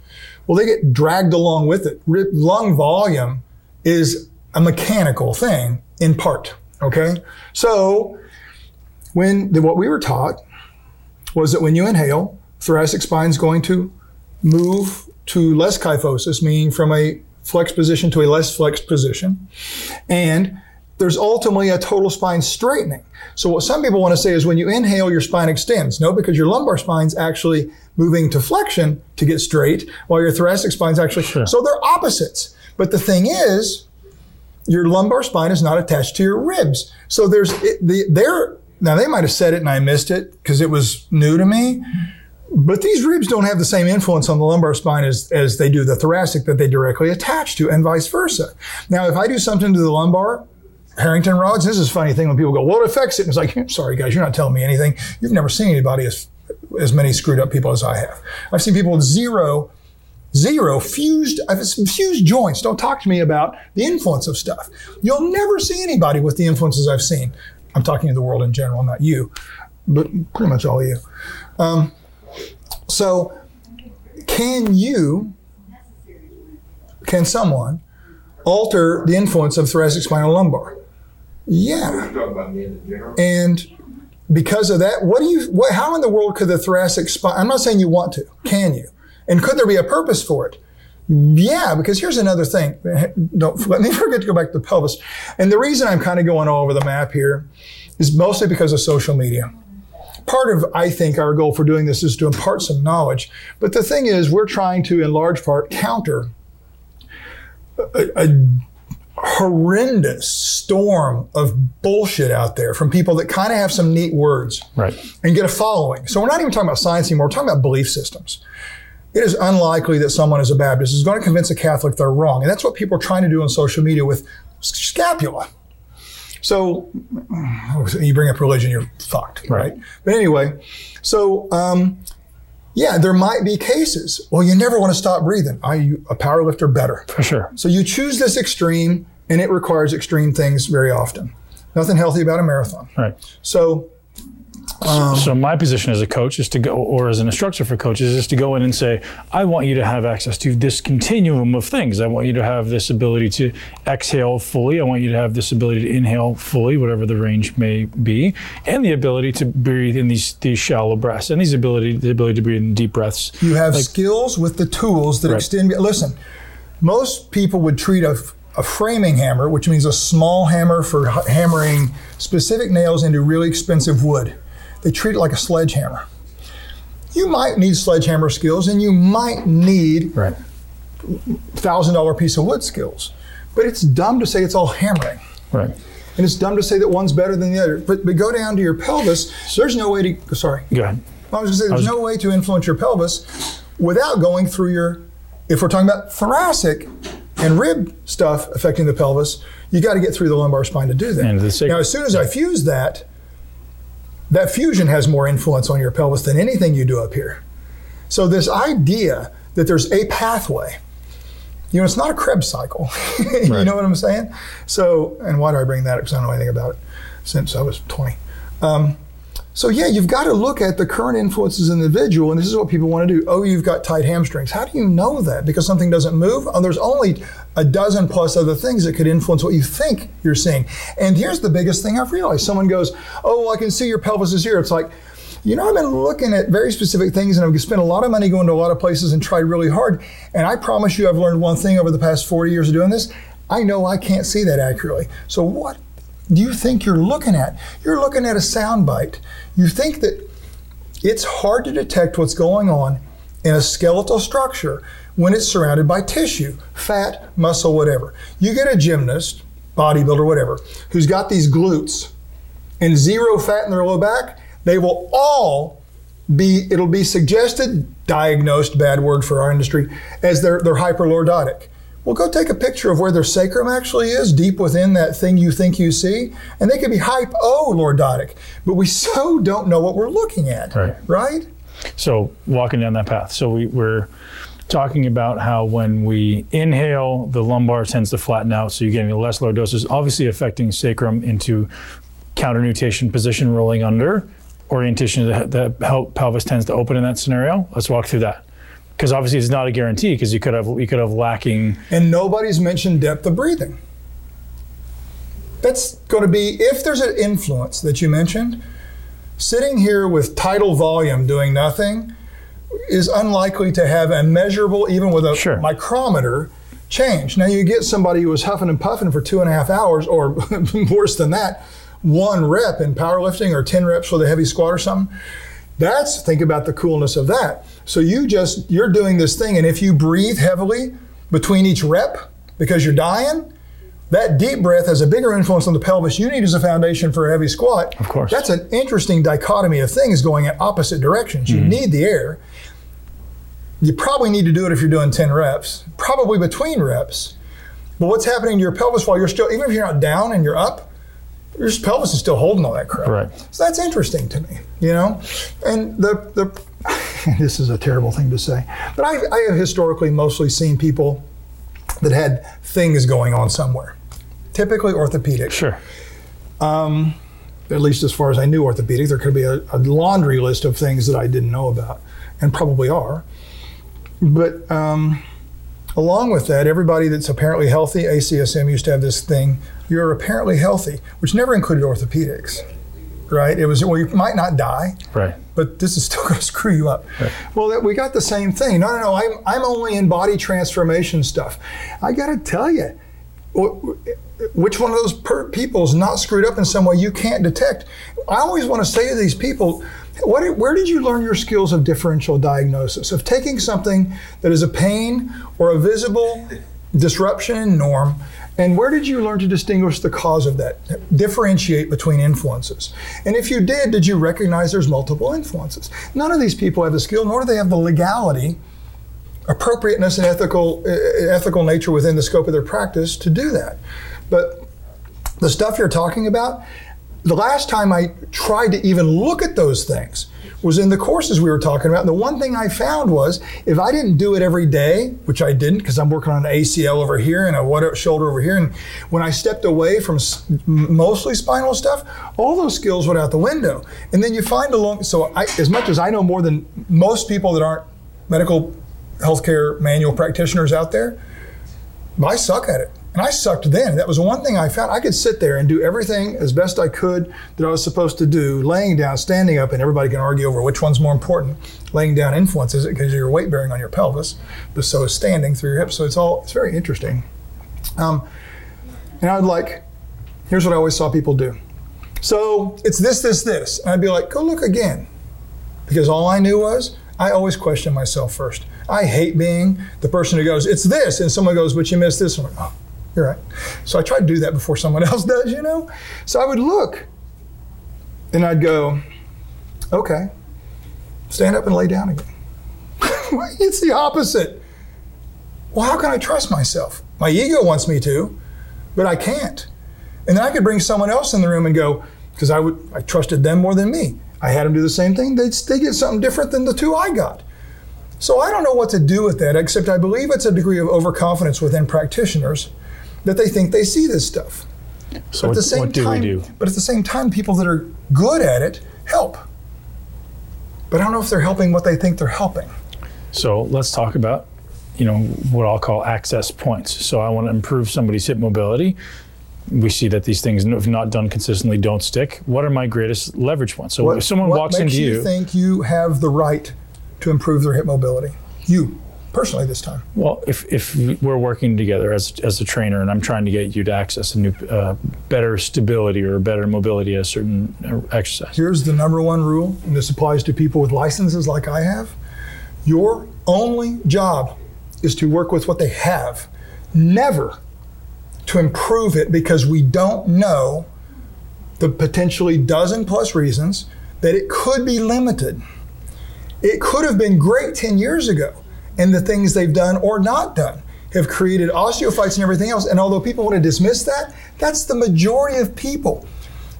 Well, they get dragged along with it. Rib, lung volume is a mechanical thing in part. Okay. So when the, what we were taught was that when you inhale, thoracic spine is going to move to less kyphosis, meaning from a flexed position to a less flexed position. And there's ultimately a total spine straightening. So what some people want to say is when you inhale, your spine extends. No, because your lumbar spine's actually moving to flexion to get straight, while your thoracic spine's actually, so they're opposites. But the thing is, your lumbar spine is not attached to your ribs. So there's, it, the, they're, now they might have said it and I missed it because it was new to me. But these ribs don't have the same influence on the lumbar spine as, as they do the thoracic that they directly attach to, and vice versa. Now, if I do something to the lumbar, Harrington rods, this is a funny thing when people go, well, it affects it. And it's like, "I'm sorry, guys, you're not telling me anything. You've never seen anybody as, as many screwed up people as I have. I've seen people with zero, zero fused, I've fused joints. Don't talk to me about the influence of stuff. You'll never see anybody with the influences I've seen. I'm talking to the world in general, not you, but pretty much all of you. Um, so, can you, can someone alter the influence of thoracic spinal lumbar? Yeah. talking about me in general. And because of that, what do you, what, how in the world could the thoracic spine, I'm not saying you want to, can you? And could there be a purpose for it? Yeah, because here's another thing. [LAUGHS] Don't let me [LAUGHS] forget to go back to the pelvis. And the reason I'm kind of going all over the map here is mostly because of social media. Part of, I think, our goal for doing this is to impart some knowledge. But the thing is, we're trying to, in large part, counter a, a horrendous storm of bullshit out there from people that kind of have some neat words Right. and get a following. So we're not even talking about science anymore. We're talking about belief systems. It is unlikely that someone as a Baptist is going to convince a Catholic they're wrong. And that's what people are trying to do on social media with scapula. So you bring up religion, you're fucked, right? Right. But anyway, so um, yeah, there might be cases. Well, you never want to stop breathing. Are you a power lifter? Better. For sure. So you choose this extreme, and it requires extreme things very often. Nothing healthy about a marathon. Right. So um, so my position as a coach is to go, or as an instructor for coaches, is to go in and say, I want you to have access to this continuum of things. I want you to have this ability to exhale fully. I want you to have this ability to inhale fully, whatever the range may be, and the ability to breathe in these these shallow breaths, and these ability the ability to breathe in deep breaths. you have skills with the tools that Right. extend. Listen, most people would treat a, a framing hammer, which means a small hammer for hammering specific nails into really expensive wood. They treat it like a sledgehammer. You might need sledgehammer skills and you might need Right. thousand dollar piece of wood skills. But it's dumb to say it's all hammering. Right. And it's dumb to say that one's better than the other. But, but go down to your pelvis. There's no way to, sorry. Go ahead. I was going to say, there's no way to influence your pelvis without going through your, if we're talking about thoracic and rib stuff affecting the pelvis, you got to get through the lumbar spine to do that. And the sacrum. now, as soon as I fuse that, that fusion has more influence on your pelvis than anything you do up here. So, this idea that there's a pathway, you know, it's not a Krebs cycle. [LAUGHS] you Right. know what I'm saying? So, and why do I bring that up? Because I don't know anything about it since I was 20. Um, so yeah, you've got to look at the current influences in the individual, and this is what people want to do. Oh, you've got tight hamstrings. How do you know that? Because something doesn't move? Oh, there's only a dozen plus other things that could influence what you think you're seeing. And here's the biggest thing I've realized. Someone goes, oh, well, I can see your pelvis is here. It's like, you know, I've been looking at very specific things and I've spent a lot of money going to a lot of places and tried really hard. And I promise you, I've learned one thing over the past 40 years of doing this. I know I can't see that accurately. So what you think you're looking at? You're looking at a sound bite. You think that it's hard to detect what's going on in a skeletal structure when it's surrounded by tissue, fat, muscle, whatever. You get a gymnast, bodybuilder, whatever, who's got these glutes and zero fat in their low back, they will all be, it'll be suggested, diagnosed, bad word for our industry, as they're, they're hyperlordotic. Well, go take a picture of where their sacrum actually is, deep within that thing you think you see, and they could be hypo-lordotic. Oh, but we [LAUGHS] so don't know what we're looking at, Right. right? So walking down that path. So we, we're talking about how when we inhale, the lumbar tends to flatten out, so you're getting less lordosis, obviously affecting sacrum into counter nutation position, rolling under. Orientation of the, the pelvis tends to open in that scenario. Let's walk through that. Because obviously it's not a guarantee because you could have you could have lacking And nobody's mentioned depth of breathing. That's going to be, if there's an influence that you mentioned, sitting here with tidal volume doing nothing is unlikely to have a measurable, even with a Sure. micrometer, change. Now, you get somebody who was huffing and puffing for two and a half hours, or [LAUGHS] worse than that, one rep in powerlifting or 10 reps with a heavy squat or something. That's think about the coolness of that. So you just you're doing this thing, and if you breathe heavily between each rep because you're dying, that deep breath has a bigger influence on the pelvis you need as a foundation for a heavy squat. Of course. That's an interesting dichotomy of things going in opposite directions. You hmm. need the air. You probably need to do it if you're doing 10 reps, probably between reps. But what's happening to your pelvis while you're still, even if you're not down and you're up, your pelvis is still holding all that crap. Right. So that's interesting to me, you know? And the, the [LAUGHS] this is a terrible thing to say, but I, I have historically mostly seen people that had things going on somewhere, typically orthopedic. sure. Um, at least as far as I knew orthopedic, there could be a, a laundry list of things that I didn't know about, and probably are. But um, along with that, everybody that's apparently healthy, ACSM used to have this thing, you're apparently healthy, which never included orthopedics, right? It was, well, you might not die, Right. but this is still [LAUGHS] going to screw you up. Well, that, we got the same thing. No, no, no. I'm, I'm only in body transformation stuff. I got to tell you, which one of those per- people is not screwed up in some way you can't detect? I always want to say to these people, what, where did you learn your skills of differential diagnosis, of taking something that is a pain or a visible disruption in norm, and where did you learn to distinguish the cause of that? Differentiate between influences. And if you did, did you recognize there's multiple influences? None of these people have the skill, nor do they have the legality, appropriateness, and ethical uh, ethical nature within the scope of their practice to do that. But the stuff you're talking about, the last time I tried to even look at those things was in the courses we were talking about. And the one thing I found was if I didn't do it every day, which I didn't because I'm working on an ACL over here and a shoulder over here, and when I stepped away from mostly spinal stuff, all those skills went out the window. And then you find along. So I, as much as I know more than most people that aren't medical healthcare manual practitioners out there, I suck at it. And I sucked then. That was one thing I found. I could sit there and do everything as best I could that I was supposed to do, laying down, standing up, and everybody can argue over which one's more important. Laying down influences it because you're weight bearing on your pelvis, but so is standing through your hips. So it's all it's very interesting. Um, and I'd like, here's what I always saw people do. So it's this, this, this. And I'd be like, go look again. Because all I knew was I always question myself first. I hate being the person who goes, it's this, and someone goes, but you missed this. Like, oh, you're right. So I try to do that before someone [LAUGHS] else does, you know? So I would look and I'd go, okay, stand up and lay down again. [LAUGHS] it's the opposite. Well, how can I trust myself? My ego wants me to, but I can't. And then I could bring someone else in the room and go, because I would I trusted them more than me. I had them do the same thing. They they get something different than the two I got. So I don't know what to do with that, except I believe it's a degree of overconfidence within practitioners that they think they see this stuff. So what, what, do time, we do? But at the same time, people that are good at it help. But I don't know if they're helping what they think they're helping. So let's talk about, you know, what I'll call access points. So I want to improve somebody's hip mobility. We see that these things, if not done consistently, don't stick. What are my greatest leverage points? So what, if someone walks into you, you, think you have the right to improve their hip mobility? You personally this time. Well, if, if we're working together as, as a trainer and I'm trying to get you to access a new, uh, better stability or better mobility at a certain uh, exercise. Here's the number one rule, and this applies to people with licenses like I have. Your only job is to work with what they have, never to improve it because we don't know the potentially dozen plus reasons that it could be limited. It could have been great 10 years ago, and the things they've done or not done have created osteophytes and everything else. And although people want to dismiss that, that's the majority of people.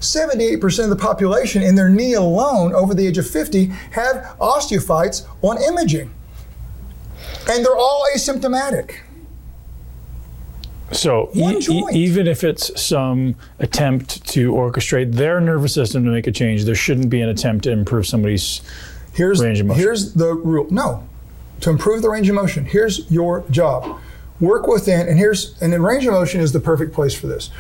78% of the population in their knee alone over the age of 50 have osteophytes on imaging. And they're all asymptomatic. So e- e- even if it's some attempt to orchestrate their nervous system to make a change, there shouldn't be an attempt to improve somebody's here's, range of motion. Here's the rule. No, to improve the range of motion, here's your job. Work within, and here's, and the range of motion is the perfect place for this.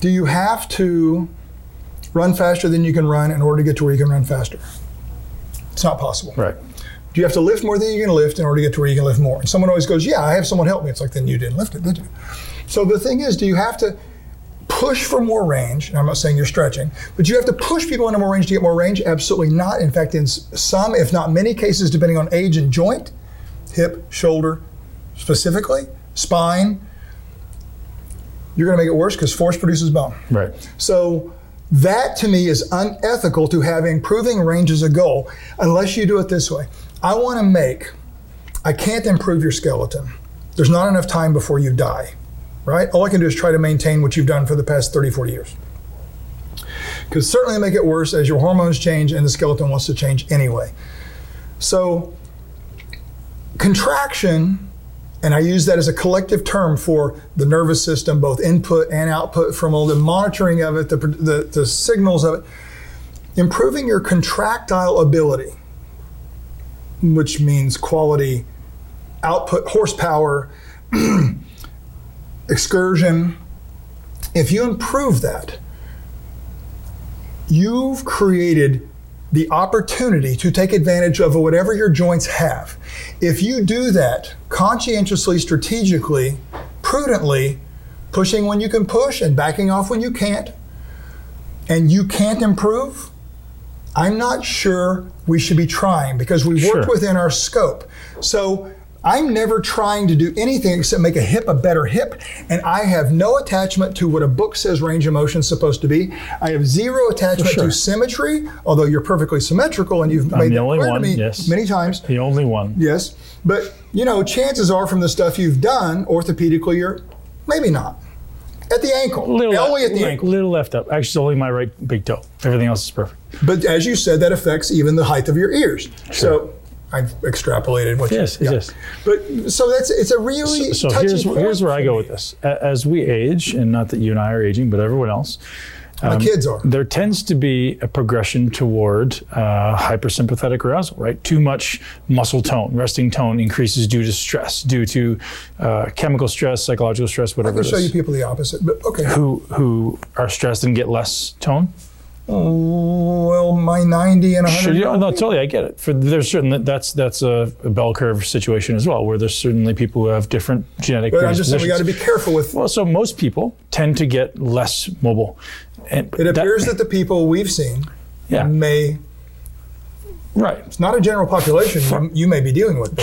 Do you have to run faster than you can run in order to get to where you can run faster? It's not possible. Right. Do you have to lift more than you can lift in order to get to where you can lift more? And someone always goes, Yeah, I have someone help me. It's like, then you didn't lift it, did you? So the thing is, do you have to push for more range? And I'm not saying you're stretching, but you have to push people into more range to get more range? Absolutely not. In fact, in some, if not many cases, depending on age and joint, hip, shoulder specifically, spine, you're going to make it worse because force produces bone. Right. So that to me is unethical to have improving range as a goal unless you do it this way. I want to make, I can't improve your skeleton. There's not enough time before you die, right? All I can do is try to maintain what you've done for the past 30, 40 years. Could certainly make it worse as your hormones change and the skeleton wants to change anyway. So, contraction, and I use that as a collective term for the nervous system, both input and output from all the monitoring of it, the, the, the signals of it, improving your contractile ability which means quality, output, horsepower, [CLEARS THROAT] excursion. If you improve that, you've created the opportunity to take advantage of whatever your joints have. If you do that conscientiously, strategically, prudently, pushing when you can push and backing off when you can't, and you can't improve, I'm not sure we should be trying because we work sure. within our scope. So I'm never trying to do anything except make a hip a better hip, and I have no attachment to what a book says range of motion is supposed to be. I have zero attachment sure. to symmetry, although you're perfectly symmetrical, and you've I'm made that clear one, to me yes. many times. The only one. Yes, but you know, chances are from the stuff you've done orthopedically, you're maybe not at the ankle, little only at the little, ankle, little left up. Actually, it's only my right big toe. Everything else is perfect. But as you said, that affects even the height of your ears. Sure. So I've extrapolated what yes, you yeah. yes. But so that's it's a really so, so here's here's where I go with this. As we age, and not that you and I are aging, but everyone else. Um, My kids are. There tends to be a progression toward uh, hypersympathetic arousal, right? Too much muscle tone, resting tone increases due to stress, due to uh, chemical stress, psychological stress, whatever. I can show you people the opposite, but okay. Who who are stressed and get less tone? Well, my 90 and 100. Sure, yeah, no, totally, I get it. For there's certain that's that's a, a, bell curve situation as well, where there's certainly people who have different genetic. But I'm just saying we got to be careful with. Well, so most people tend to get less mobile, and it appears that, that the people we've seen yeah. may Right. It's not a general population you, you may be dealing with.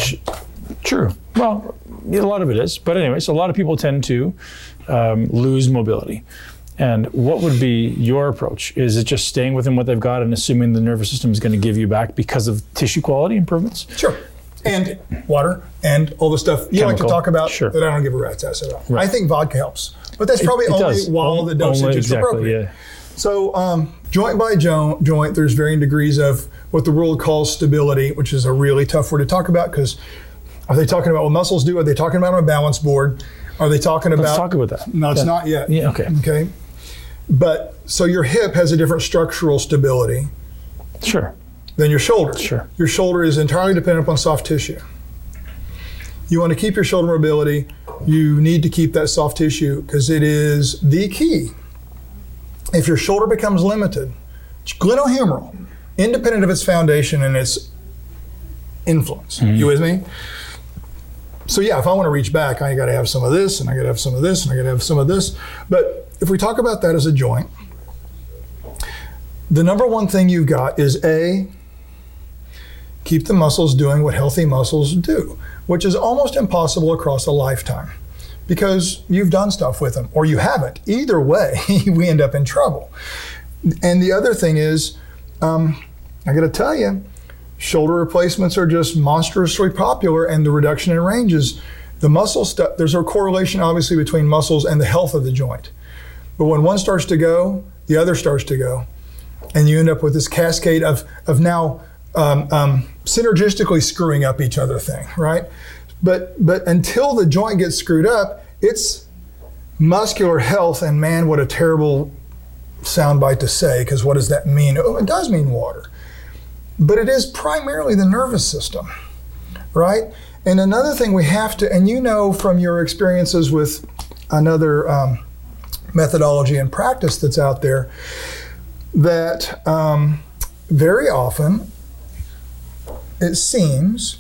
True. Well, a lot of it is. But anyways, a lot of people tend to um, lose mobility. And what would be your approach? Is it just staying within what they've got and assuming the nervous system is going to give you back because of tissue quality improvements? Sure. And water and all the stuff you like to talk about Sure. that I don't give a rat's ass about. I think vodka helps, but that's probably it only does. while the dosage Only- is exactly, appropriate. yeah. So, um, joint by jo- joint, there's varying degrees of what the world calls stability, which is a really tough word to talk about because are they talking about what muscles do? Are they talking about on a balance board? Are they talking about? Let's talk about that. No, it's Yeah. not yet. Yeah, okay. Okay. But so your hip has a different structural stability Sure. than your shoulder. Sure. Your shoulder is entirely dependent upon soft tissue. You want to keep your shoulder mobility, you need to keep that soft tissue because it is the key. If your shoulder becomes limited, glenohumeral, independent of its foundation and its influence. Mm-hmm. You with me? So yeah, if I want to reach back, I got to have some of this, and I got to have some of this, and I got to have some of this. But if we talk about that as a joint, the number one thing you've got is a keep the muscles doing what healthy muscles do, which is almost impossible across a lifetime because you've done stuff with them or you haven't. Either way, [LAUGHS] we end up in trouble. And the other thing is, um, I got to tell you, shoulder replacements are just monstrously popular, and the reduction in range is the muscle stuff. There's a correlation, obviously, between muscles and the health of the joint. But when one starts to go, the other starts to go and you end up with this cascade of of now um, um, synergistically screwing up each other thing, right? But but until the joint gets screwed up, it's muscular health, and man, what a terrible soundbite to say, because what does that mean? Oh, it does mean water, but it is primarily the nervous system, right? And another thing we have to, and you know from your experiences with another um, methodology and practice that's out there, that um, very often it seems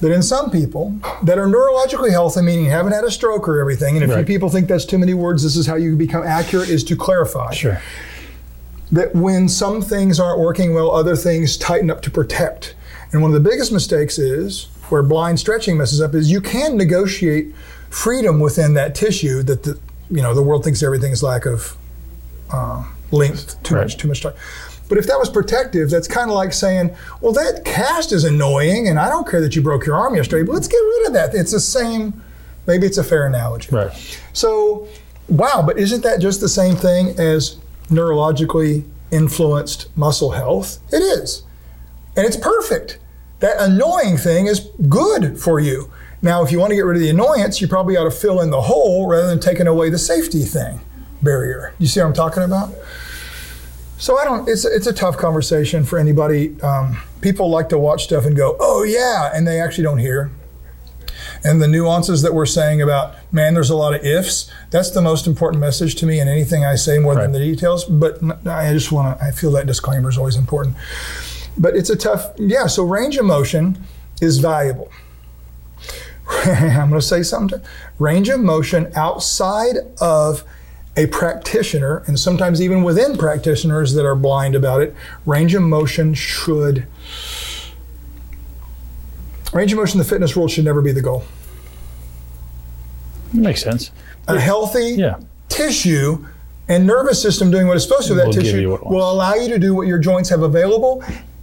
that in some people that are neurologically healthy, meaning haven't had a stroke or everything, and if Right. people think that's too many words, this is how you become accurate, is to clarify Sure. that when some things aren't working well, other things tighten up to protect. And one of the biggest mistakes is where blind stretching messes up is you can negotiate freedom within that tissue that the you know the world thinks everything is lack of uh, length, too Right. much, too much time. But if that was protective, that's kind of like saying, well, that cast is annoying, and I don't care that you broke your arm yesterday, but let's get rid of that. It's the same. Maybe it's a fair analogy. Right. So, wow, but isn't that just the same thing as neurologically influenced muscle health? It is. And it's perfect. That annoying thing is good for you. Now, if you want to get rid of the annoyance, you probably ought to fill in the hole rather than taking away the safety thing barrier. You see what I'm talking about? So I don't. It's it's a tough conversation for anybody. Um, people like to watch stuff and go, "Oh yeah," and they actually don't hear and the nuances that we're saying about man there's a lot of ifs that's the most important message to me in anything i say more than the details but I just want to i feel that disclaimer is always important but it's a tough yeah so range of motion is valuable [LAUGHS] i'm going to say something to, range of motion outside of a practitioner and sometimes even within practitioners that are blind about it range of motion should range of motion in the fitness world should never be the goal Makes sense. a healthy Yeah. tissue and nervous system doing what it's supposed to, that tissue it will allow you to do what your joints have available.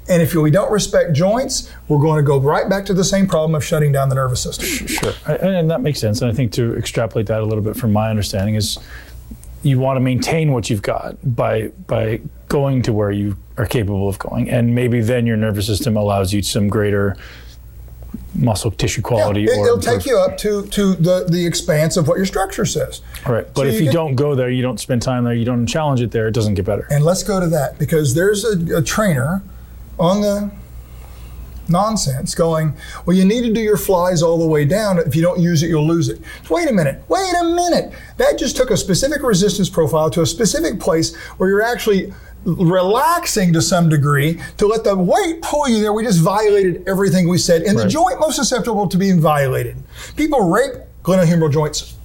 And if we don't respect joints, we're going to go right back to the same problem of shutting down the nervous system. Sure, and that makes sense. And I think to extrapolate that a little bit from my understanding is you want to maintain what you've got by by going to where you are capable of going, and maybe then your nervous system allows you some greater muscle tissue quality. yeah, It, or will take you up to, to the, the expanse of what your structure says. right. But so if you you, get- don't go there, you don't spend time there, you don't challenge it there, it doesn't get better. And let's go to that because there's a, a trainer on the nonsense going, well, you need to do your flies all the way down. If you don't use it, you'll lose it. Wait a minute. Wait a minute. That just took a specific resistance profile to a specific place where you're actually relaxing to some degree to let the weight pull you there. We just violated everything we said in the joint most susceptible to being violated. People rape glenohumeral joints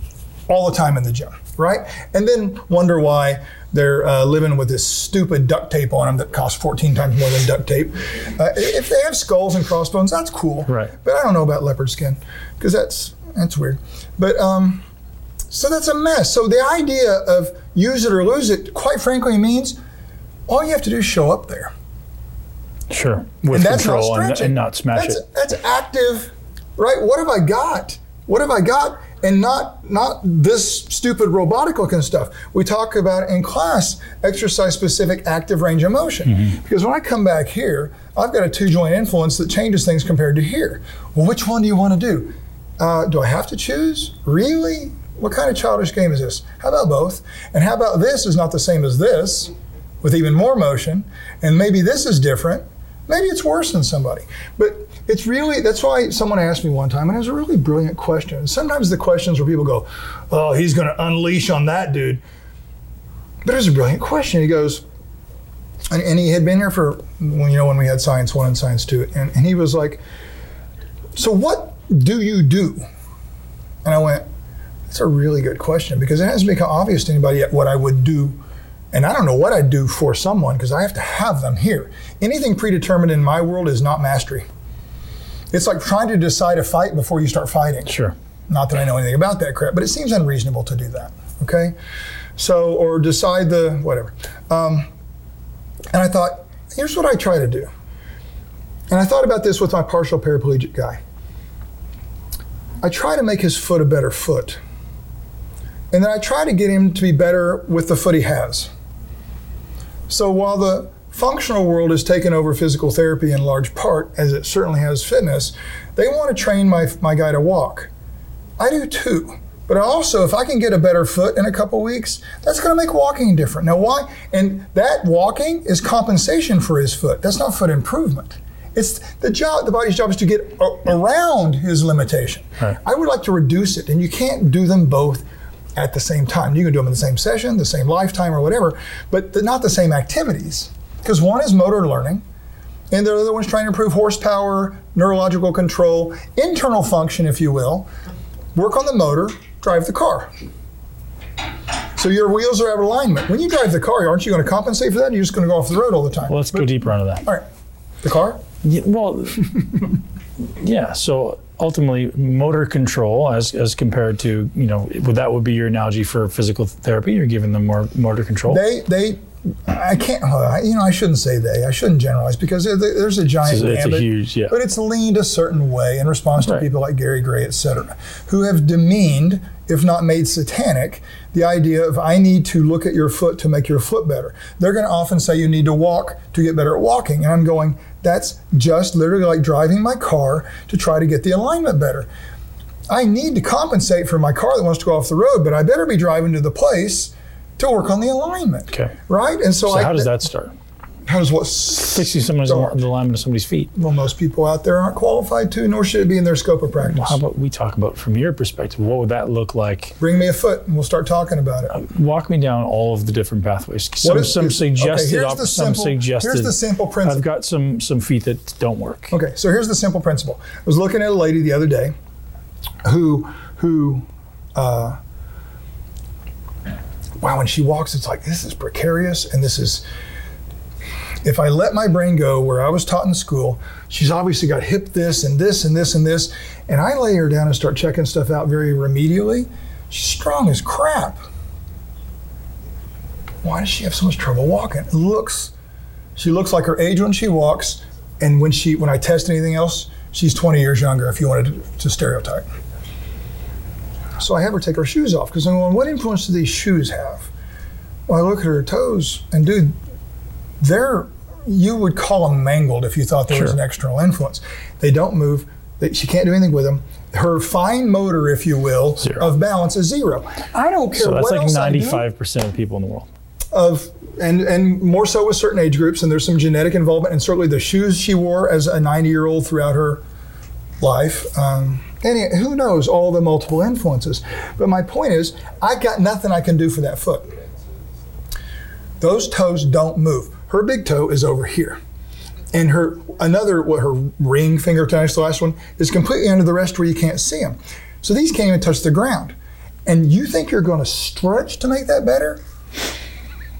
all the time in the gym. Right? And then wonder why they're uh, living with this stupid duct tape on them that costs 14 times more than duct tape. Uh, if they have skulls and crossbones, that's cool. Right. But I don't know about leopard skin because that's that's weird. But um, so that's a mess. So the idea of use it or lose it, quite frankly, means all you have to do is show up there. Sure. With And control not and, and not smash that's, it. That's active, right? What have I got? What have I got? And not not this stupid robotic looking stuff. We talk about in class exercise specific active range of motion. Mm-hmm. Because when I come back here, I've got a two joint influence that changes things compared to here. Well, which one do you want to do? Uh, do I have to choose? Really? What kind of childish game is this? How about both? And how about this is not the same as this, with even more motion? And maybe this is different. Maybe it's worse than somebody. But it's really, that's why someone asked me one time, and it was a really brilliant question. Sometimes the questions where people go, oh, he's going to unleash on that dude. But it was a brilliant question. He goes, and, and he had been here for, you know, when we had Science 1 and Science 2. And, and he was like, so what do you do? And I went, that's a really good question because it hasn't become obvious to anybody yet what I would do. And I don't know what I'd do for someone because I have to have them here. Anything predetermined in my world is not mastery. It's like trying to decide a fight before you start fighting. Sure. Not that I know anything about that crap, but it seems unreasonable to do that. Okay? So, or decide the whatever. Um, and I thought, here's what I try to do. And I thought about this with my partial paraplegic guy. I try to make his foot a better foot. And then I try to get him to be better with the foot he has. So while the functional world has taken over physical therapy in large part, as it certainly has fitness, they want to train my, my guy to walk. I do too. But also, if I can get a better foot in a couple weeks, that's going to make walking different. Now, why? And that walking is compensation for his foot. That's not foot improvement. It's the job. The body's job is to get a- around his limitation. Right. I would like to reduce it, and you can't do them both at the same time. You can do them in the same session, the same lifetime, or whatever, but not the same activities. Because one is motor learning, and the other one's trying to improve horsepower, neurological control, internal function, if you will. Work on the motor, drive the car. So your wheels are out of alignment. When you drive the car, aren't you going to compensate for that? You're just going to go off the road all the time? Well, let's go deeper into that. all right. The car? Yeah, well, [LAUGHS] yeah. So ultimately, motor control, as as compared to you know, that would be your analogy for physical therapy? You're giving them more motor control. They, they, I can't, you know, I shouldn't say they. I shouldn't generalize because there's a giant It's a- it's a huge- yeah. but it's leaned a certain way in response to Right. people like Gary Gray, et cetera, who have demeaned, if not made satanic, the idea of I need to look at your foot to make your foot better. They're going to often say you need to walk to get better at walking, and I'm going, that's just literally like driving my car to try to get the alignment better. I need to compensate for my car that wants to go off the road, but I better be driving to the place to work on the alignment. Okay. Right? And so, So I, how does that start? How does what? Fixing someone's Start. the alignment of somebody's feet. Well, most people out there aren't qualified to, nor should it be in their scope of practice. How about we talk about from your perspective? What would that look like? Bring me a foot, and we'll start talking about it. Walk me down all of the different pathways. Some, is- some suggested, okay, here's op- the some simple- suggested. here's the simple principle. I've got some some feet that don't work. Okay, so here's the simple principle. I was looking at a lady the other day who who uh, wow, when she walks, it's like this is precarious and this is if I let my brain go where I was taught in school, she's obviously got hip this and this and this and this, and I lay her down and start checking stuff out very remedially. She's strong as crap. Why does she have so much trouble walking? It looks she looks like her age when she walks, and when she when I test anything else, she's 20 years younger. If you wanted to, to stereotype. So I have her take her shoes off because I'm going, what influence do these shoes have? Well, I look at her toes, and dude, they're you would call them mangled if you thought there was an external influence. They don't move. They, she can't do anything with them. Her fine motor, if you will, Zero. of balance is zero. I don't care So that's what like else I do ninety-five percent of people in the world. of and and more so with certain age groups and there's some genetic involvement and certainly the shoes she wore as a 90 year old throughout her life um, and who knows all the multiple influences but my point is i got nothing i can do for that foot those toes don't move her big toe is over here and her another what her ring finger toe, the last one is completely under the rest where you can't see them so these can't even touch the ground and you think you're going to stretch to make that better?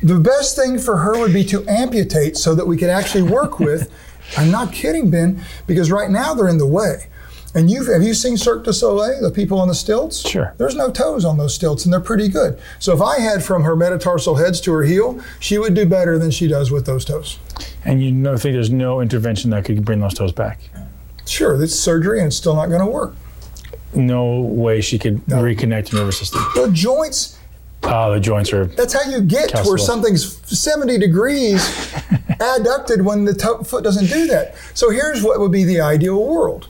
The best thing for her would be to amputate so that we could actually work with. I'm not kidding, Ben, because right now they're in the way. And you've have you seen Cirque du Soleil, the people on the stilts? Sure. There's no toes on those stilts, and they're pretty good. So if I had from her metatarsal heads to her heel, she would do better than she does with those toes. And you know, think there's no intervention that could bring those toes back. Sure, it's surgery and it's still not going to work. No way she could reconnect the nervous system. The joints, Ah, the joints are. that's how you get to where something's 70 degrees [LAUGHS] adducted when the toe, foot doesn't do that. So here's what would be the ideal world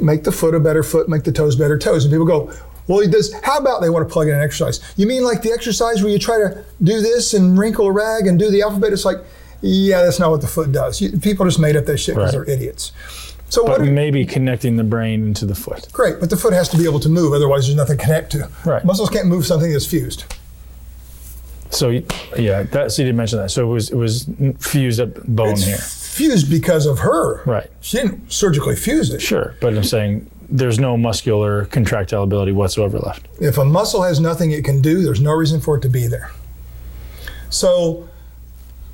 make the foot a better foot, make the toes better toes. And people go, well, he does. How about they want to plug in an exercise? You mean like the exercise where you try to do this and wrinkle a rag and do the alphabet? It's like, yeah, that's not what the foot does. You, people just made up that shit because Right. they're idiots. So what? But Are, maybe connecting the brain into the foot. great, but the foot has to be able to move. Otherwise, there's nothing to connect to. Right. Muscles can't move something that's fused. So yeah, that so you didn't mention that. So it was it was fused at bone It's here. Fused because of her. Right. She didn't surgically fuse it. Sure, but I'm saying there's no muscular contractile ability whatsoever left. If a muscle has nothing it can do, there's no reason for it to be there. So,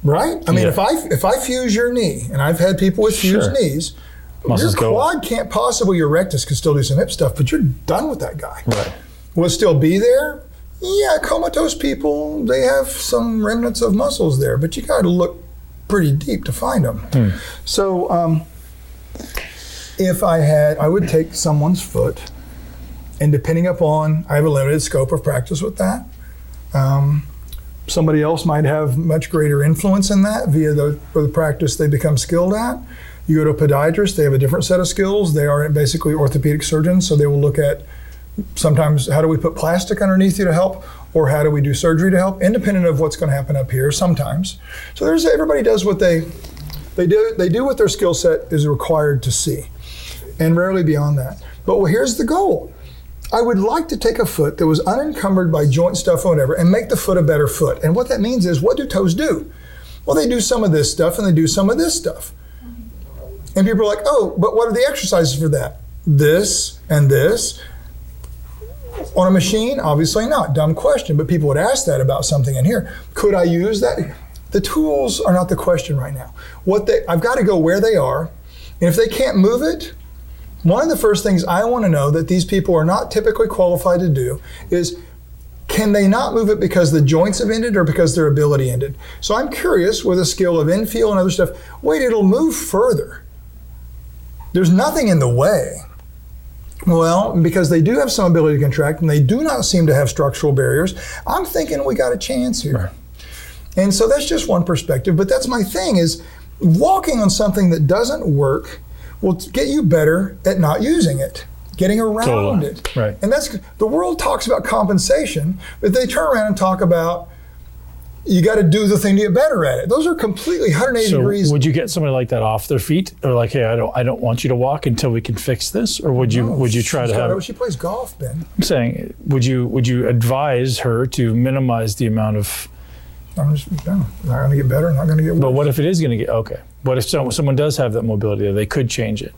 right? I mean, Yeah. if I if I fuse your knee, and I've had people with fused Sure. knees, Muscles your quad can't possibly. Your rectus can still do some hip stuff, but you're done with that guy. Right. Will it still be there? Yeah, comatose people they have some remnants of muscles there, but you got to look pretty deep to find them. Hmm. So, um, if I had, I would take someone's foot, and depending upon, I have a limited scope of practice with that. Um, somebody else might have much greater influence in that via the, or the practice they become skilled at. You go to a podiatrist, they have a different set of skills. They are basically orthopedic surgeons, so they will look at sometimes how do we put plastic underneath you to help or how do we do surgery to help independent of what's going to happen up here sometimes so there's everybody does what they they do they do what their skill set is required to see and rarely beyond that but well, here's the goal I would like to take a foot that was unencumbered by joint stuff or whatever and make the foot a better foot. And what that means is, what do toes do? Well, they do some of this stuff and they do some of this stuff. And people are like, oh, but what are the exercises for that? This and this. On a machine, obviously not. Dumb question, but people would ask that about something in here. Could I use that? The tools are not the question right now. What they I've got to go where they are, and if they can't move it, one of the first things I want to know that these people are not typically qualified to do is can they not move it because the joints have ended or because their ability ended? So I'm curious with a skill of infield and other stuff, wait, it'll move further. There's nothing in the way. Well, because they do have some ability to contract and they do not seem to have structural barriers, I'm thinking we got a chance here. And so that's just one perspective, but that's my thing is walking on something that doesn't work will get you better at not using it, getting around it. Right. And that's the world talks about compensation, but they turn around and talk about you got to do the thing to get better at it. Those are completely 180 So degrees. would you get somebody like that off their feet, or like, hey, I don't, I don't want you to walk until we can fix this, or would you, would you try to have? She plays golf, Ben. I'm saying, would you, would you advise her to minimize the amount of? I'm just no, not going to get better. Not going to get worse. But what if it is going to get okay? What if so, someone does have that mobility? They could change it.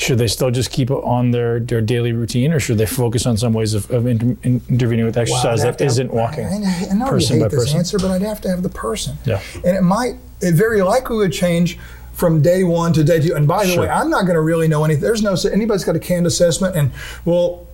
Should they still just keep it on their, their daily routine, or should they focus on some ways of, of inter, in, intervening with exercise have that have- isn't walking? I, I know person you by this person. answer, but I'd have to have the person. Yeah. And it might, it very likely would change from day one to day two. And by the Sure. way, I'm not going to really know anything. There's no, anybody's got a canned assessment. And well,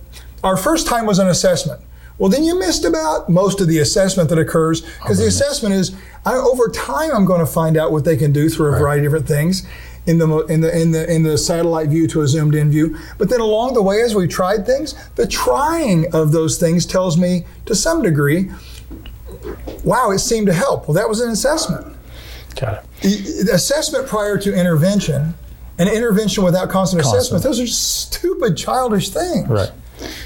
our first time was an assessment. Well, then you missed about most of the assessment that occurs because the oh, assessment is I, over time I'm going to find out what they can do through a variety of different things in the in the in the in the satellite view to a zoomed in view. But then along the way, as we tried things, the trying of those things tells me to some degree, wow, it seemed to help. Well, that was an assessment. Got it. The assessment prior to intervention and intervention without constant, Constant. assessment, those are just stupid, childish things. Right.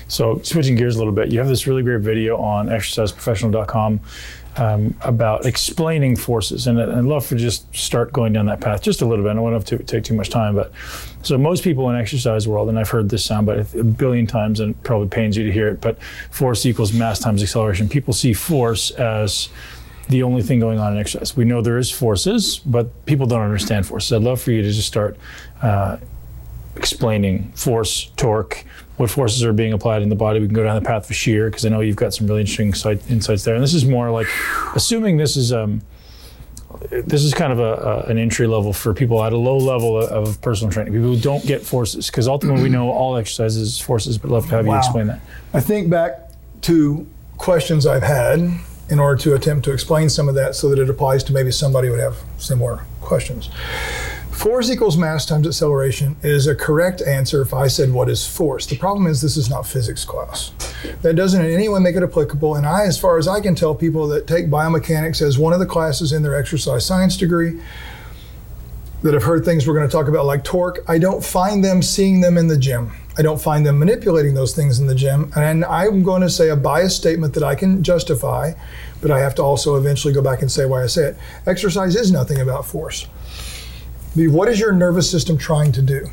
So switching gears a little bit, you have this really great video on exerciseprofessional.com um, about explaining forces, and I'd love for just start going down that path just a little bit. I don't want to take too much time, but so most people in exercise world, and I've heard this sound but a billion times, and it probably pains you to hear it, but force equals mass times acceleration. People see force as the only thing going on in exercise. We know there is forces, but people don't understand forces. I'd love for you to just start uh, explaining force, torque, what forces are being applied in the body. We can go down the path of shear because I know you've got some really interesting insight, insights there. And this is more like, assuming this is um, this is kind of a, a, an entry level for people at a low level of, of personal training. People who don't get forces because ultimately we know all exercises is forces. But love to have Wow. you explain that. I think back to questions I've had in order to attempt to explain some of that so that it applies to maybe somebody who would have similar questions. Force equals mass times acceleration is a correct answer if I said what is force. The problem is this is not physics class. That doesn't in any way make it applicable. And I, as far as I can tell, people that take biomechanics as one of the classes in their exercise science degree that have heard things we're going to talk about like torque, I don't find them seeing them in the gym. I don't find them manipulating those things in the gym. And I'm going to say a biased statement that I can justify, but I have to also eventually go back and say why I say it. Exercise is nothing about force. The- What is your nervous system trying to do?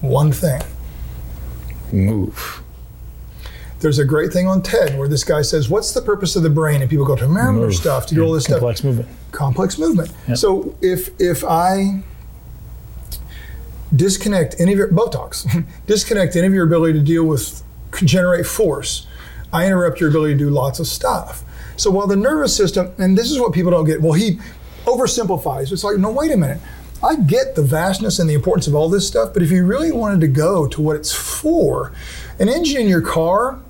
One thing. Move. There's a great thing on TED where this guy says, What's the purpose of the brain? And people go to remember Move. stuff, to do all this stuff. Complex movement. complex movement. Yep. So if if I disconnect any of your Botox, [LAUGHS] disconnect any of your ability to deal with generate force, I interrupt your ability to do lots of stuff. So while the nervous system, and this is what people don't get, well, he oversimplifies. It's like, no, wait a minute. I get the vastness and the importance of all this stuff, but if you really wanted to go to what it's for, an engine in your car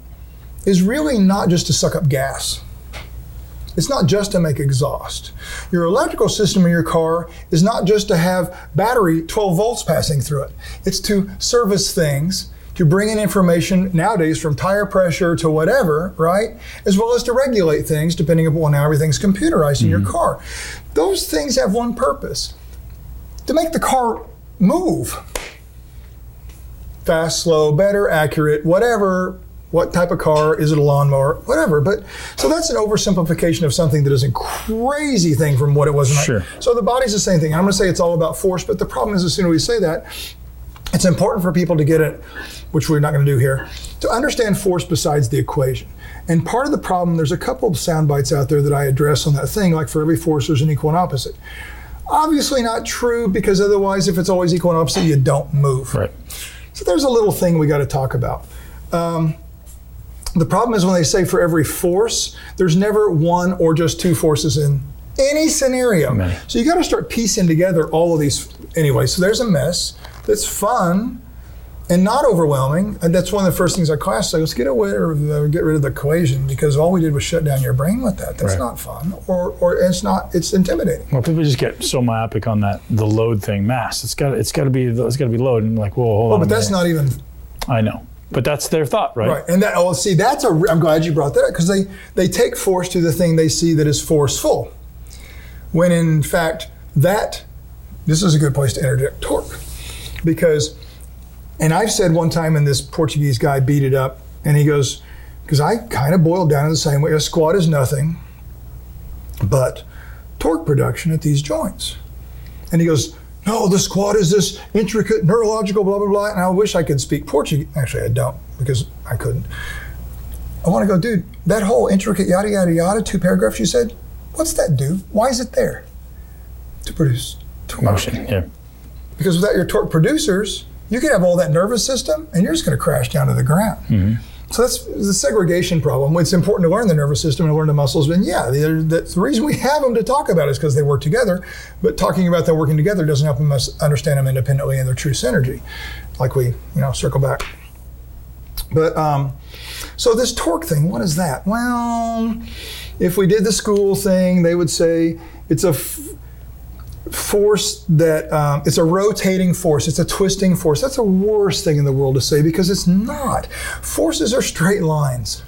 is really not just to suck up gas. It's not just to make exhaust. Your electrical system in your car is not just to have battery 12 volts passing through it. It's to service things, to bring in information nowadays from tire pressure to whatever, right? As well as to regulate things depending upon how everything's computerized in your mm-hmm. car. Those things have one purpose to make the car move. Fast, slow, better, accurate, whatever. What type of car? Is it a lawnmower? Whatever. But so that's an oversimplification of something that is a crazy thing from what it was. Sure. So the body's the same thing. I'm going to say it's all about force, but the problem is as soon as we say that, it's important for people to get it, which we're not going to do here, to understand force besides the equation. And part of the problem, there's a couple of sound bites out there that I address on that thing, like for every force, there's an equal and opposite. Obviously not true because otherwise, if it's always equal and opposite, you don't move. Right. So there's a little thing we got to talk about. Um, the problem is when they say for every force, there's never one or just two forces in any scenario. Many. So you got to start piecing together all of these. Anyway, so there's a mess that's fun and not overwhelming. And that's one of the first things I class say, let's get away or uh, get rid of the equation because all we did was shut down your brain with that. That's Right. not fun, or or it's not. It's intimidating. Well, people just get so myopic on that the load thing. Mass. It's got. It's got to be. It's got to be load. And like, whoa, hold Oh, on. but that's minute. not even I know. But that's their thought, right? Right, and that oh, see, that's a. I'm glad you brought that up because they they take force to the thing they see that is forceful, when in fact that this is a good place to interject torque, because, and I've said one time, and this Portuguese guy beat it up, and he goes, because I kind of boiled down in the same way. A squat is nothing, but torque production at these joints, and he goes. No, the squat is this intricate neurological blah blah blah. And I wish I could speak Portuguese. Actually, I don't because I couldn't. I want to go, dude. That whole intricate yada yada yada two paragraphs you said. What's that do? Why is it there? To produce torque. Motion. Yeah. Because without your torque producers, you could have all that nervous system, and you're just going to crash down to the ground. So that's the segregation problem. It's important to learn the nervous system and learn the muscles. And yeah, the, the, the reason we have them to talk about is because they work together. But talking about them working together doesn't help us understand them independently and their true synergy, like we, you know, circle back. But um, so this torque thing, what is that? Well, if we did the school thing, they would say it's a f- force that um, it's a rotating force. It's a twisting force. That's the worst thing in the world to say because it's not. Forces are straight lines.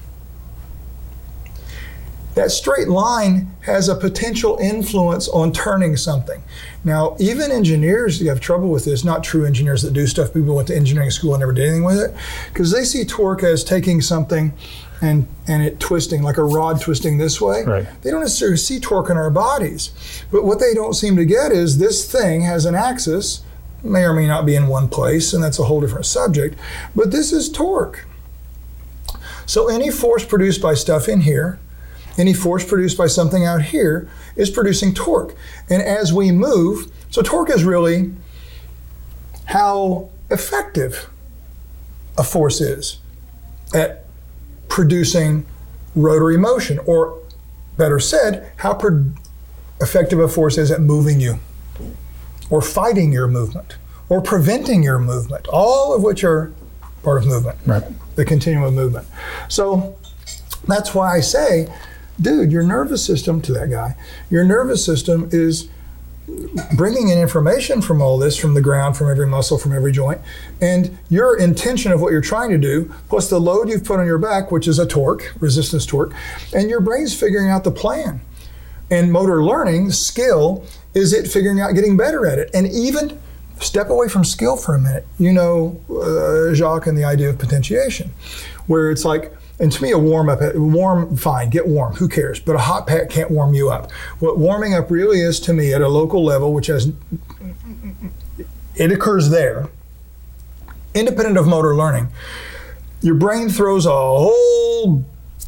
That straight line has a potential influence on turning something. Now even engineers you have trouble with this not true engineers that do stuff. People went to engineering school and never did anything with it because they see torque as taking something and and it twisting like a rod twisting this way Right. they don't necessarily see torque in our bodies. But what they don't seem to get is this thing has an axis, may or may not be in one place, and that's a whole different subject. But this is torque. So any force produced by stuff in here, any force produced by something out here, is producing torque. And as we move, so torque is really how effective a force is at producing rotary motion, or better said, how effective a force is at moving you, or fighting your movement, or preventing your movement, all of which are part of movement, Right. the continuum of movement. So that's why I say, dude, your nervous system, to that guy, your nervous system is bringing in information from all this, from the ground, from every muscle, from every joint, and your intention of what you're trying to do, plus the load you've put on your back, which is a torque, resistance torque, and your brain's figuring out the plan. And motor learning, skill, is it figuring out getting better at it. And even step away from skill for a minute. You know, uh, Jacques and the idea of potentiation, where it's like, and to me, a warm up, warm, fine, get warm, who cares? But a hot pack can't warm you up. What warming up really is to me at a local level, which has, it occurs there, independent of motor learning. Your brain throws a whole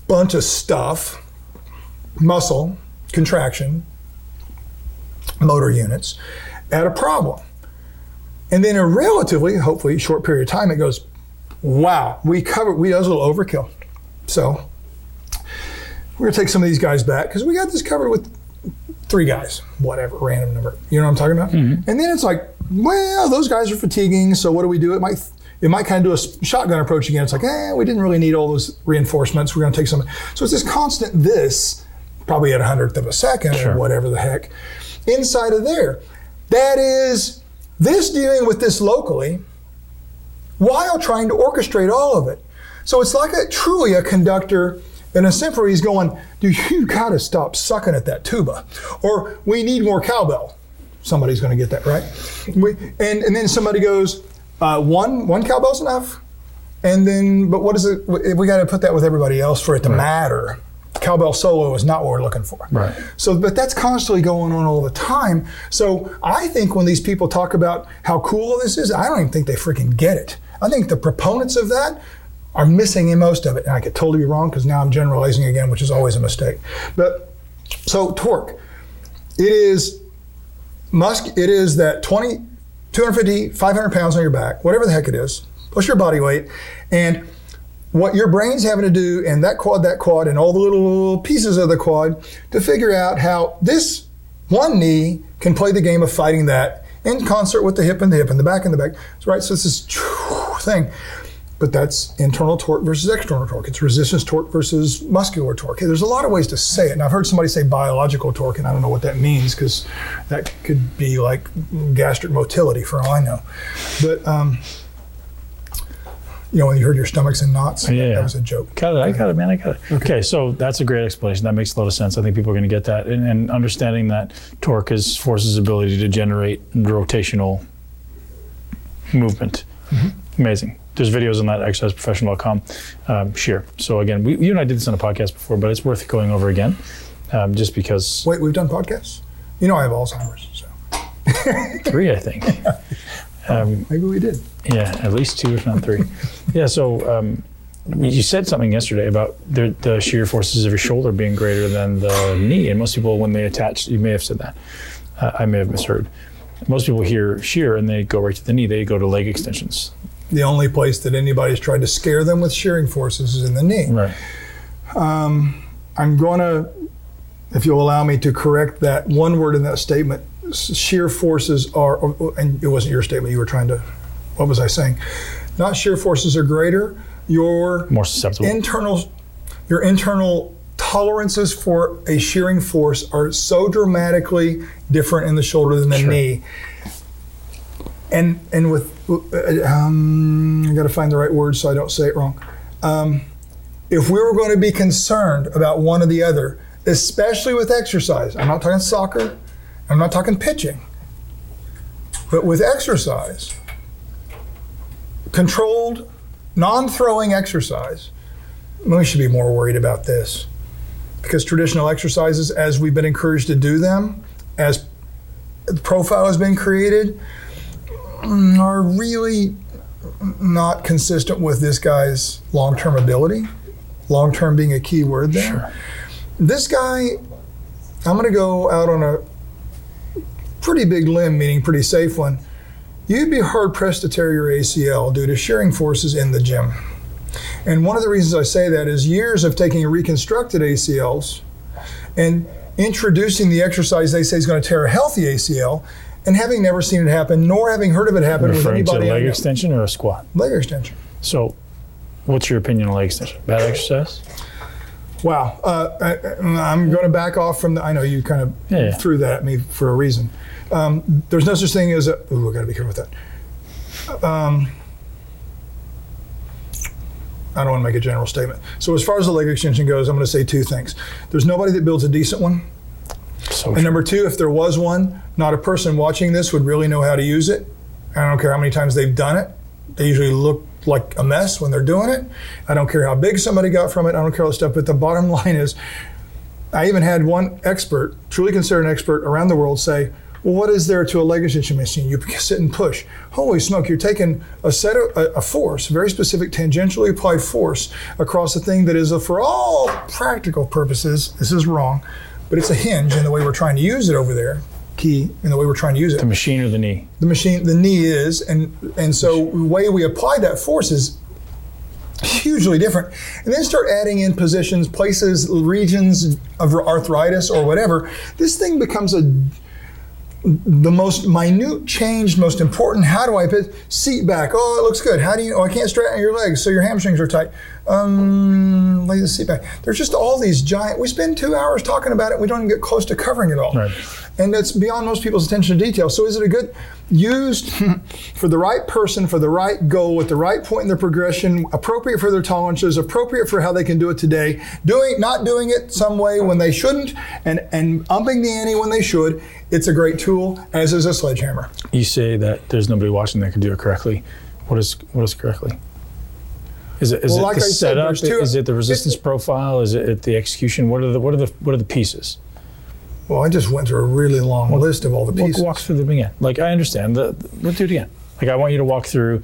bunch of stuff, muscle, contraction, motor units, at a problem. And then in a relatively, hopefully, short period of time, it goes, wow, we covered, we, was a little overkill. So we're gonna take some of these guys back because we got this covered with three guys, whatever, random number. You know what I'm talking about? And then it's like, well, those guys are fatiguing, so what do we do? It might it might kind of do a shotgun approach again. It's like, eh, we didn't really need all those reinforcements. We're gonna take some. So it's this constant this, probably at a hundredth of a second Sure. or whatever the heck, inside of there. That is this dealing with this locally while trying to orchestrate all of it. So it's like a truly a conductor in a symphony. He's going, dude, you got to stop sucking at that tuba, or we need more cowbell. Somebody's going to get that right. We, and and then somebody goes, uh, one one cowbell's enough, and then but what is it? We, we got to put that with everybody else for it to matter. Cowbell solo is not what we're looking for. Right. So, but that's constantly going on all the time. So, I think when these people talk about how cool this is, I don't even think they freaking get it. I think the proponents of that are missing in most of it. And I could totally be wrong because now I'm generalizing again, which is always a mistake. But so torque, it is musk. It is that 20, 250, 500 pounds on your back, whatever the heck it is, plus your body weight, and what your brain's having to do and that quad, that quad, and all the little pieces of the quad to figure out how this one knee can play the game of fighting that in concert with the hip and the hip and the back and the back. Right, so it's this thing. But that's internal torque versus external torque. It's resistance torque versus muscular torque. There's a lot of ways to say it. And I've heard somebody say biological torque, and I don't know what that means because that could be like gastric motility for all I know. But um, you know, when you heard your stomach's in knots, Yeah, yeah. that was a joke. Got it. I got it, man. I got it. Okay. so that's a great explanation. That makes a lot of sense. I think people are going to get that, and, and understanding that torque is force's ability to generate rotational movement. Amazing. There's videos on that at exerciseprofessional.com. Um, shear. So again, we, you and I did this on a podcast before, but it's worth going over again, um, just because Wait, we've done podcasts. You know, I have Alzheimer's, so [LAUGHS] three, I think. [LAUGHS] Um, maybe we did. Yeah, at least two, if not three. [LAUGHS] yeah. So um, you said something yesterday about the, the shear forces of your shoulder being greater than the knee, and most people, when they attach, you may have said that. Uh, I may have misheard. Most people hear shear and they go right to the knee. They go to leg extensions. The only place that anybody's tried to scare them with shearing forces is in the knee. Right. Um, I'm going to, if you'll allow me to correct that one word in that statement, shear forces are, oh, oh, and it wasn't your statement, you were trying to, what was I saying? Not shear forces are greater, your More susceptible. internal, your internal tolerances for a shearing force are so dramatically different in the shoulder than the Sure. knee. And and with, uh, um, I got to find the right word so I don't say it wrong. Um, if we were going to be concerned about one or the other, especially with exercise, I'm not talking soccer, I'm not talking pitching, but with exercise, controlled, non throwing exercise, we should be more worried about this. Because traditional exercises, as we've been encouraged to do them, as the profile has been created, Mm, are really not consistent with this guy's long term ability. Long term being a key word there. Sure. This guy, I'm going to go out on a pretty big limb, meaning pretty safe one. you'd be hard pressed to tear your ACL due to shearing forces in the gym. And one of the reasons I say that is years of taking reconstructed ACLs and introducing the exercise they say is going to tear a healthy ACL and having never seen it happen, nor having heard of it happen with Referring to anybody. I leg extension or a squat. Leg extension. So, what's your opinion on leg extension? Bad exercise? Wow. Uh, I, I'm going to back off from the. I know you kind of Yeah, threw that at me for a reason. Um, there's no such thing as a. Ooh, I got to be careful with that. Um, I don't want to make a general statement. So as far as the leg extension goes, I'm going to say two things. There's nobody that builds a decent one. So, And number two, if there was one, not a person watching this would really know how to use it. I don't care how many times they've done it. They usually look like a mess when they're doing it. I don't care how big somebody got from it. I don't care that stuff. But the bottom [LAUGHS] line is, I even had one expert, truly considered an expert around the world, say, well, what is there to a leg extension machine? You [LAUGHS] sit and push. Holy smoke, you're taking a set of a, a force, very specific tangentially applied force across a thing that is, a, for all practical purposes, this is wrong, but it's a hinge in the way we're trying to use it over there. Key in the way we're trying to use it the machine or the knee? the machine the knee is and and so the way we apply that force is hugely different and then start adding in positions places regions of arthritis or whatever this thing becomes a the most minute change, most important. How do I put seat back? Oh, it looks good. How do you? Oh, I can't straighten your legs, so your hamstrings are tight. Um, lay the seat back. There's just all these giant. We spend two hours talking about it. We don't even get close to covering it all, Right. And that's beyond most people's attention to detail. So, is it a good used [LAUGHS] for the right person, for the right goal, at the right point in their progression, appropriate for their tolerances, appropriate for how they can do it today? Doing, not doing it some way when they shouldn't, and and upping the ante when they should. It's a great tool, as is a sledgehammer. You say that there's nobody watching that can do it correctly. What is what is correctly? Is it is Well, it like the I setup? two- is it the resistance profile? Is it the execution? What are the what are the what are the pieces? Well, I just went through a really long list of all the pieces. walk through them again. Like I understand. The, let's do it again. Like I want you to walk through.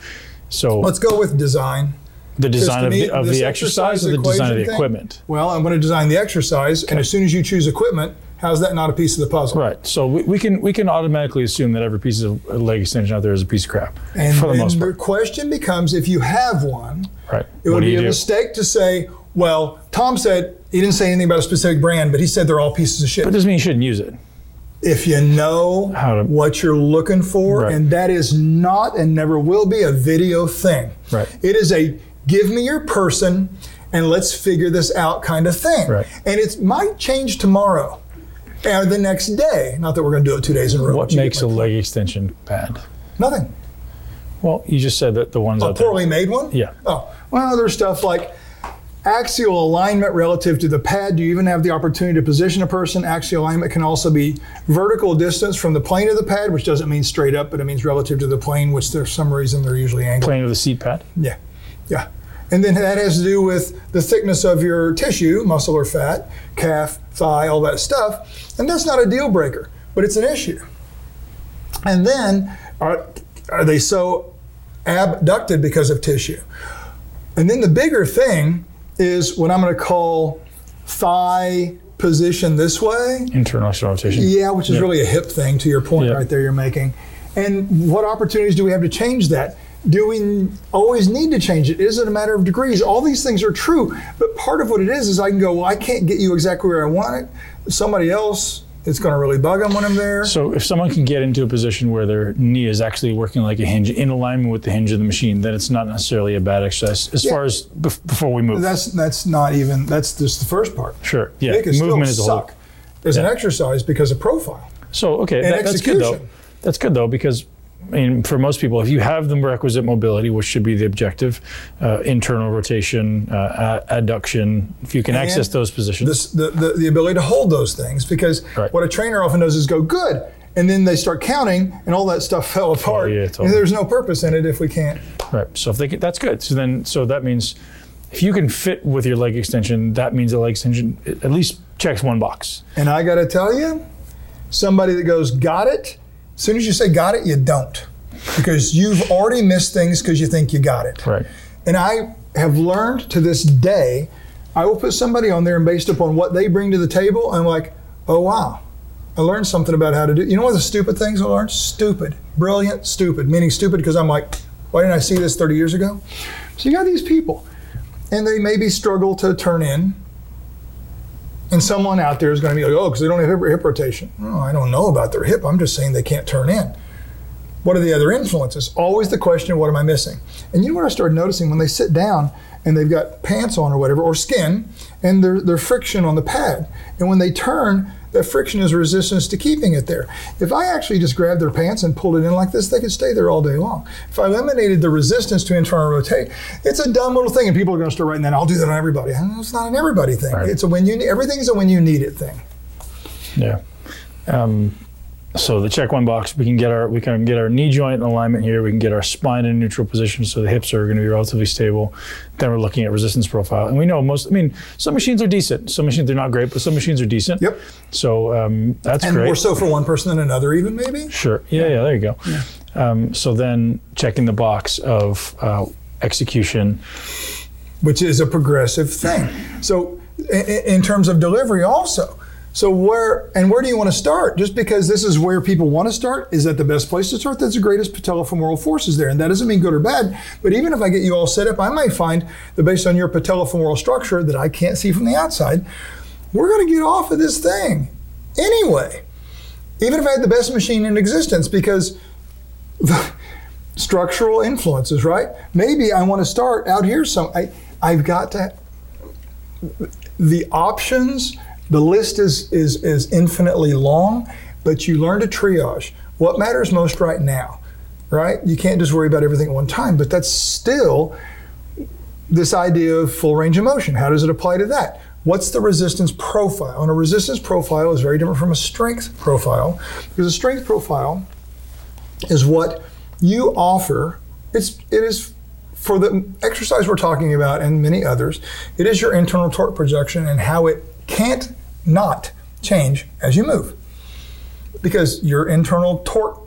So Let's go with design. the design of me, the, of the exercise or the design of the thing- equipment. Well, I'm going to design the exercise, and as soon as you choose equipment, how's that not a piece of the puzzle? Right. So we, we can we can automatically assume that every piece of leg extension out there is a piece of crap And for the most the question becomes if you have one, Right. it what would be a do? mistake to say, well, Tom said he didn't say anything about a specific brand, but he said they're all pieces of shit. But it doesn't mean you shouldn't use it. if you know How to- what you're looking for, Right. and that is not and never will be a video thing. Right. It is a give me your person and let's figure this out kind of thing. Right. And it might change tomorrow or the next day. Not that we're going to do it two days in a row. What but you get makes a my leg extension bad? nothing? Well, you just said that the ones A out there. poorly made one? Yeah. Oh, well, there's stuff like axial alignment relative to the pad. Do you even have the opportunity to position a person? Axial alignment can also be vertical distance from the plane of the pad, which doesn't mean straight up, but it means relative to the plane, which there's some reason they're usually angled. Plane of the seat pad. Yeah, yeah. And then that has to do with the thickness of your tissue, muscle or fat, calf, thigh, all that stuff. And that's not a deal breaker, but it's an issue. And then are, are they so abducted because of tissue? And then the bigger thing is what I'm going to call thigh position this way. Internal external rotation. Yeah, which is Yeah. really a hip thing to your point Yeah. right there you're making. And what opportunities do we have to change that? Do we always need to change it? Is it a matter of degrees? All these things are true, but part of what it is is I can go, well, I can't get you exactly where I want it. Somebody else, it's going to really bug them when I'm there. So if someone can get into a position where their knee is actually working like a hinge in alignment with the hinge of the machine, then it's not necessarily a bad exercise as Yeah. far as bef- before we move. That's that's not even that's just the first part. sure. Yeah. Movement is a whole. suck as an exercise because of profile. So okay, And that, that's good though. That's good though because I mean, for most people, if you have the requisite mobility, which should be the objective, uh, internal rotation, uh, adduction, if you can And access those positions, This, the, the, the ability to hold those things because Right. what a trainer often does is go good and then they start counting and all that stuff fell apart Oh, yeah, totally. there's no purpose in it if we can't right? So if they can, that's good. So then, so that means if you can fit with your leg extension, that means the leg extension at least checks one box. and i got to tell you somebody that goes got it as soon as you say got it you don't because you've already missed things because you think you got it Right. And I have learned to this day, I will put somebody on there and based upon what they bring to the table, I'm like, oh wow, I learned something about how to do. You know of the stupid things I learned? Stupid, brilliant, stupid. Meaning stupid because I'm like, why didn't I see this 30 years ago? So you got these people, and they maybe struggle to turn in. And someone out there is going to be like, oh, because they don't have hip, hip rotation. No, I don't know about their hip. I'm just saying they can't turn in. What are the other influences? Always the question what am I missing? And you know what I started noticing when they sit down and they've got pants on or whatever, or skin, and there's their friction on the pad. And when they turn, that friction is resistance to keeping it there. If I actually just grabbed their pants and pulled it in like this, they could stay there all day long. If I eliminated the resistance to internal rotate, it's a dumb little thing, and people are going to start writing that. I'll do that on everybody. It's not an everybody thing. Right. It's a when you everything's a when you need it thing. Yeah. Um, so the check one box, we can get our we can get our knee joint in alignment here. We can get our spine in neutral position, so the hips are going to be relatively stable. Then we're looking at resistance profile, and we know most. I mean, some machines are decent. Some machines they're not great, but some machines are decent. Yep. So um, that's And great. more so for one person than another, even maybe. Sure. Yeah, yeah, there you go. Um, so then checking the box of uh, execution. which is a progressive thing. So, in, in terms of delivery, also. So where and where do you want to start? Just because this is where people want to start, is that the best place to start? That's the greatest patellofemoral forces there, and that doesn't mean good or bad. But even if I get you all set up, I might find that based on your patellofemoral structure that I can't see from the outside, we're going to get off of this thing anyway. Even if I had the best machine in existence, because the [LAUGHS] structural influences, right? Maybe I want to start out here. Some I I've got to the options. The list is is is infinitely long, but you learn to triage what matters most right now, right? You can't just worry about everything at one time, but that's still this idea of full range of motion. How does it apply to that? What's the resistance profile? And a resistance profile is very different from a strength profile because a strength profile is what you offer. It's it is for the exercise we're talking about and many others. It is your internal torque projection and how it can't not change as you move because your internal torque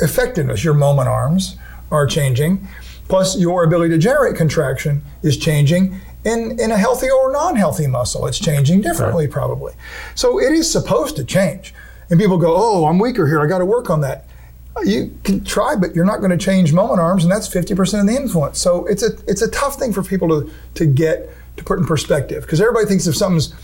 effectiveness, your moment arms are changing, plus your ability to generate contraction is changing in, in a healthy or non healthy muscle. It's changing differently, probably. So it is supposed to change. And people go, oh, I'm weaker here. I got to work on that. You can try, but you're not going to change moment arms, and that's 50% of the influence. So it's a it's a tough thing for people to to get to put in perspective because everybody thinks if something's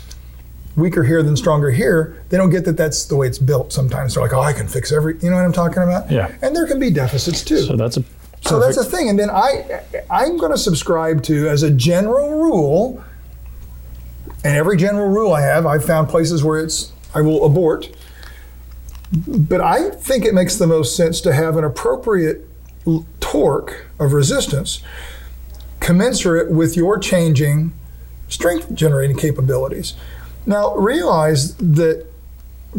weaker here than stronger here, they don't get that that's the way it's built. Sometimes they're like, oh, I can fix every. You know what I'm talking about? Yeah. And there can be deficits too. So that's a So that's the thing. And then I, I'm going to subscribe to, as a general rule, and every general rule I have, I've found places where it's, I will abort. But I think it makes the most sense to have an appropriate l- torque of resistance commensurate with your changing strength generating capabilities. Now, realize that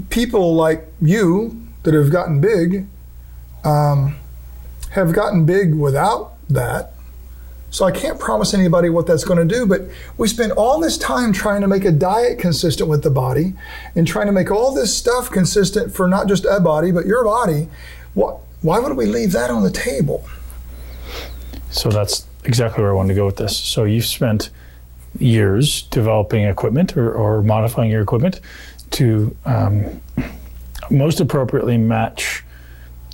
people like you that have gotten big um, have gotten big without that. So I can't promise anybody what that's going to do, but we spend all this time trying to make a diet consistent with the body and trying to make all this stuff consistent for not just a body, but your body. What, why would we leave that on the table? So that's exactly where I wanted to go with this. So you've spent years developing equipment or, or modifying your equipment to um, most appropriately match,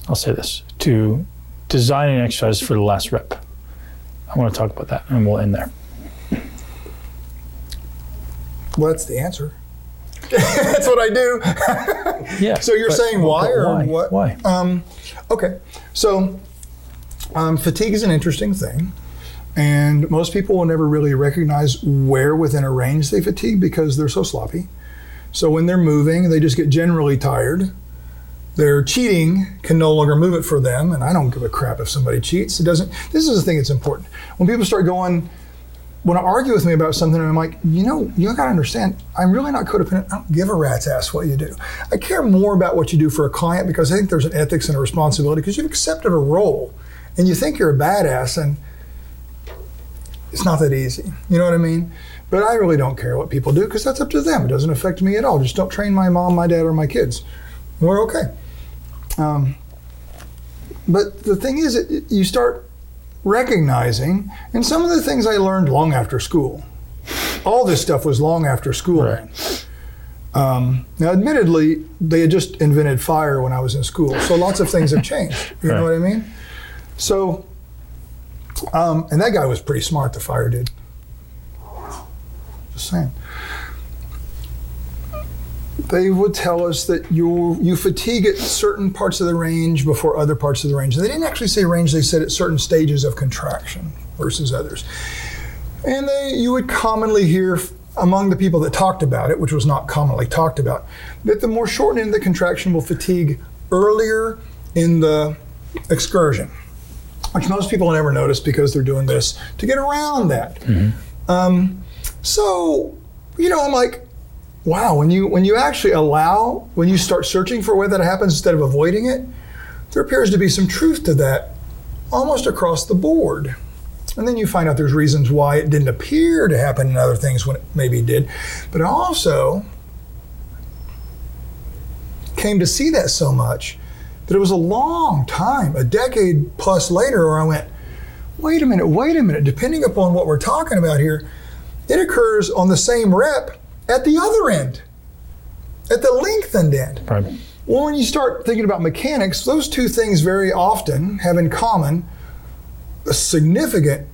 I'll say this, to designing exercise for the last rep. I want to talk about that and we'll end there. Well, that's the answer. [LAUGHS] that's what I do. [LAUGHS] Yeah. So you're but- saying why or why? what? Why? Um, okay, so um, fatigue is an interesting thing, and most people will never really recognize where within a range they fatigue because they're so sloppy. So when they're moving, they just get generally tired. Their cheating can no longer move it for them, and I don't give a crap if somebody cheats. It doesn't. This is the thing that's important. When people start going, want to argue with me about something, I'm like, you know, you got to understand, I'm really not codependent. I don't give a rat's ass what you do. I care more about what you do for a client because I think there's an ethics and a responsibility because you've accepted a role and you think you're a badass and it's not that easy. You know what I mean? But I really don't care what people do because that's up to them. It doesn't affect me at all. Just don't train my mom, my dad, or my kids. We're okay. Um, but the thing is, it, you start recognizing, and some of the things I learned long after school. All this stuff was long after school. Right. Um, now, admittedly, they had just invented fire when I was in school, so lots of things have changed. You know what I mean? So, um, and that guy was pretty smart, the fire dude. Just saying. They would tell us that you you fatigue at certain parts of the range before other parts of the range. They didn't actually say range; they said at certain stages of contraction versus others. And they, you would commonly hear among the people that talked about it, which was not commonly talked about, that the more shortened the contraction will fatigue earlier in the excursion, which most people never notice because they're doing this to get around that. Um, so, you know, I'm like, wow, when you when you actually allow, when you start searching for where that happens instead of avoiding it, there appears to be some truth to that almost across the board. And then you find out there's reasons why it didn't appear to happen in other things when it maybe did. But I also came to see that so much that it was a long time, a decade plus later, where I went, wait a minute, wait a minute. Depending upon what we're talking about here, it occurs on the same rep at the other end, at the lengthened end. Right. Well, when you start thinking about mechanics, those two things very often have in common a significant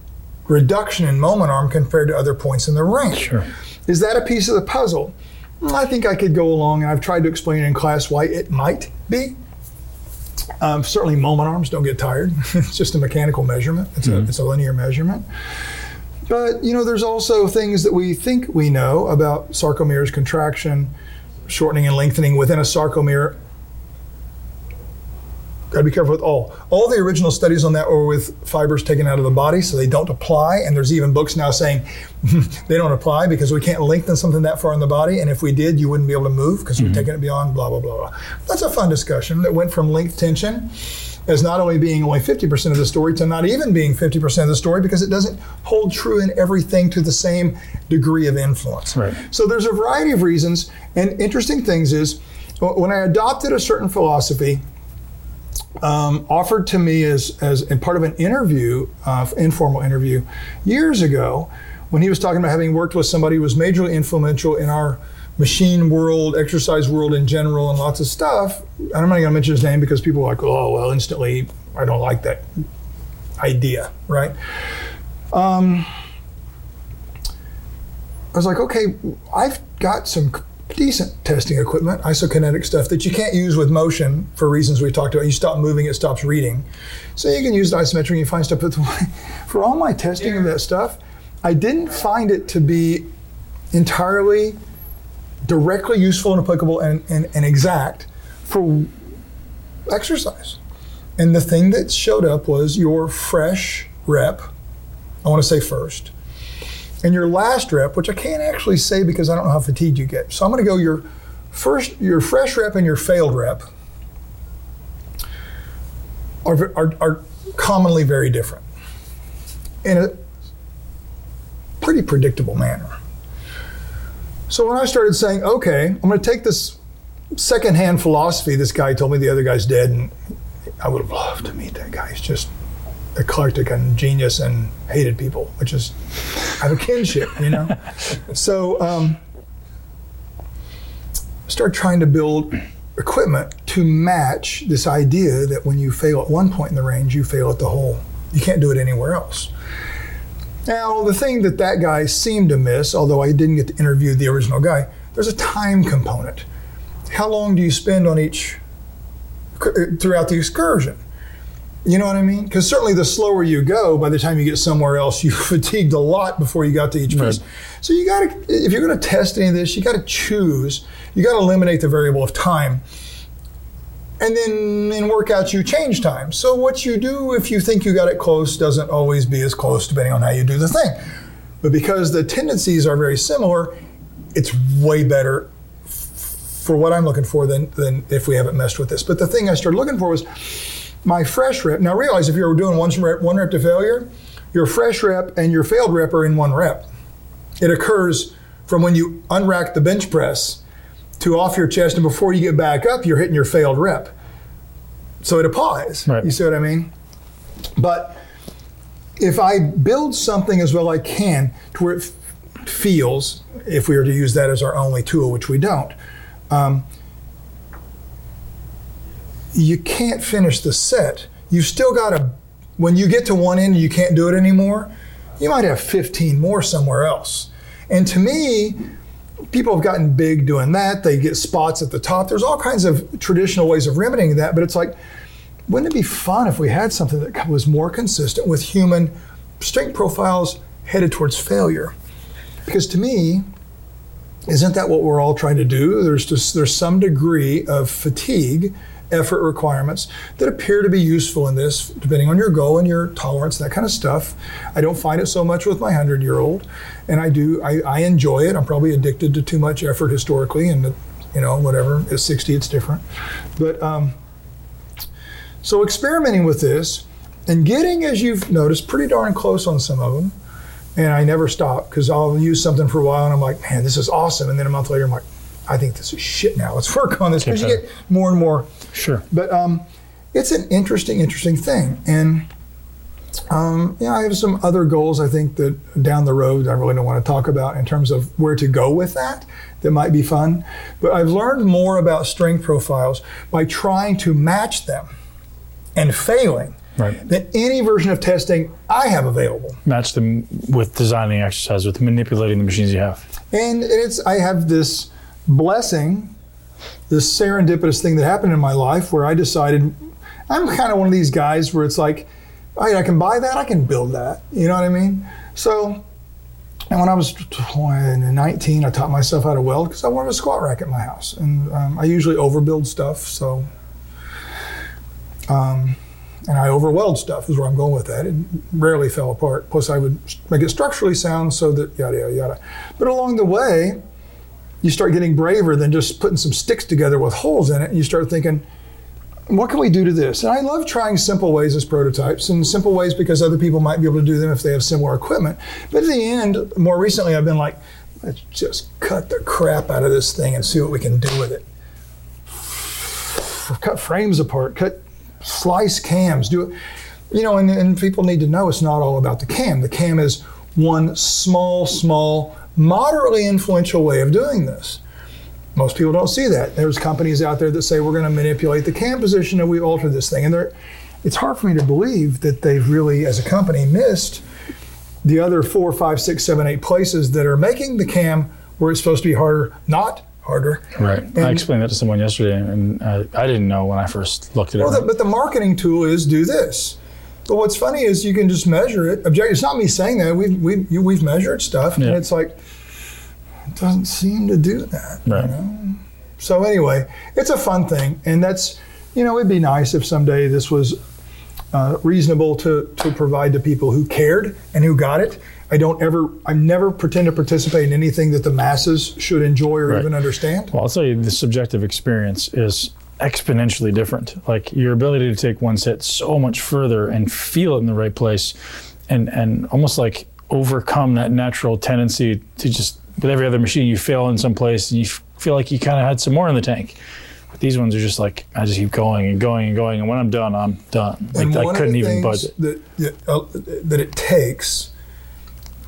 reduction in moment arm compared to other points in the range. Sure. Is that a piece of the puzzle? Mm, I think I could go along, and I've tried to explain in class why it might be. Um, certainly, moment arms don't get tired. [LAUGHS] it's just a mechanical measurement. It's, a, it's a linear measurement. But you know, there's also things that we think we know about sarcomeres, contraction, shortening and lengthening within a sarcomere. Got to be careful with all. All the original studies on that were with fibers taken out of the body, so they don't apply. And there's even books now saying [LAUGHS] they don't apply because we can't lengthen something that far in the body. And if we did, you wouldn't be able to move because we're mm-hmm. taking it beyond blah, blah, blah, blah. That's a fun discussion that went from length tension as not only being only 50% of the story to not even being 50% of the story because it doesn't hold true in everything to the same degree of influence. Right. So there's a variety of reasons. And interesting things is when I adopted a certain philosophy, um, offered to me as, as in part of an interview, uh, informal interview, years ago, when he was talking about having worked with somebody who was majorly influential in our machine world, exercise world in general, and lots of stuff. I'm not going to mention his name because people are like, oh, well, instantly, I don't like that idea, right? Um, I was like, okay, I've got some decent testing equipment, isokinetic stuff that you can't use with motion for reasons we talked about. You stop moving, it stops reading. So you can use isometric and you find stuff. But [LAUGHS] for all my testing of that stuff, I didn't find it to be entirely directly useful and applicable and, and, and exact for exercise. And the thing that showed up was your fresh rep. I want to say first. And your last rep, which I can't actually say because I don't know how fatigued you get. So I'm going to go your first, your fresh rep and your failed rep are, are, are commonly very different in a pretty predictable manner. So when I started saying, okay, I'm going to take this secondhand philosophy this guy told me the other guy's dead, and I would have loved to meet that guy. He's just eclectic and genius and hated people, which is I have a kinship, you know. [LAUGHS] so um, start trying to build equipment to match this idea that when you fail at one point in the range, you fail at the whole. You can't do it anywhere else. Now, the thing that that guy seemed to miss, although I didn't get to interview the original guy, there's a time component. How long do you spend on each throughout the excursion? You know what I mean? Because certainly the slower you go, by the time you get somewhere else, [LAUGHS] you fatigued a lot before you got to each place. So you got to, if you're going to test any of this, you got to choose. You got to eliminate the variable of time, and then in workouts you change time. So what you do if you think you got it close doesn't always be as close depending on how you do the thing. But because the tendencies are very similar, it's way better for what I'm looking for than, than if we haven't messed with this. But the thing I started looking for was my fresh rep. Now realize if you're doing one rep, one rep to failure, your fresh rep and your failed rep are in one rep. It occurs from when you unrack the bench press to off your chest, and before you get back up, you're hitting your failed rep. So it applies. Right. You see what I mean? But if I build something as well I can to where it feels, if we were to use that as our only tool, which we don't, um, you can't finish the set. You've still got to, when you get to one end you can't do it anymore, you might have 15 more somewhere else. And to me, people have gotten big doing that. They get spots at the top. There's all kinds of traditional ways of remedying that, but it's like, wouldn't it be fun if we had something that was more consistent with human strength profiles headed towards failure? Because to me, isn't that what we're all trying to do? There's just there's some degree of fatigue effort requirements that appear to be useful in this, depending on your goal and your tolerance, that kind of stuff. I don't find it so much with my hundred year old, and I do. I, I, enjoy it. I'm probably addicted to too much effort historically, and you know whatever. At 60, it's different. But um, so experimenting with this and getting, as you've noticed, pretty darn close on some of them. And I never stop because I'll use something for a while and I'm like, man, this is awesome. And then a month later, I'm like, I think this is shit now. Let's work on this because you get more and more. Sure. But um, it's an interesting, interesting thing. And um, yeah, I have some other goals I think that down the road I really don't want to talk about in terms of where to go with that that might be fun. But I've learned more about strength profiles by trying to match them and failing right. than any version of testing I have available. Match them with designing exercise, with manipulating the machines you have. And it's I have this blessing, this serendipitous thing that happened in my life where I decided I'm kind of one of these guys where it's like, right, I can buy that, I can build that. You know what I mean? So, and when I was 19, I taught myself how to weld because I wanted a squat rack at my house. And um, I usually overbuild stuff, so. Um, and I overweld stuff is where I'm going with that. It rarely fell apart. Plus, I would make it structurally sound so that yada yada yada. But along the way, you start getting braver than just putting some sticks together with holes in it, and you start thinking, what can we do to this? And I love trying simple ways as prototypes, and simple ways because other people might be able to do them if they have similar equipment. But at the end, more recently, I've been like, let's just cut the crap out of this thing and see what we can do with it. Cut frames apart, cut slice cams, do it. You know, and, and people need to know it's not all about the cam. The cam is one small, small, moderately influential way of doing this. Most people don't see that. There's companies out there that say we're going to manipulate the cam position and we alter this thing. And it's hard for me to believe that they've really, as a company, missed the other four, five, six, seven, eight places that are making the cam where it's supposed to be harder, not harder. Right. And I explained that to someone yesterday, and uh, I didn't know when I first looked at well, it. The, but the marketing tool is do this. But what's funny is you can just measure it. Object. It's not me saying that. We've we've, we've measured stuff, yeah. and it's like it doesn't seem to do that. Right. You know? So anyway, it's a fun thing, and that's you know it'd be nice if someday this was uh, reasonable to to provide to people who cared and who got it. I don't ever, I never pretend to participate in anything that the masses should enjoy or right. even understand. Well, I'll tell you, the subjective experience is exponentially different. Like your ability to take one set so much further and feel it in the right place, and and almost like overcome that natural tendency to just with every other machine you fail in some place and you feel like you kind of had some more in the tank. But these ones are just like I just keep going and going and going, and when I'm done, I'm done. Like I couldn't even budget. That, that, uh, that it takes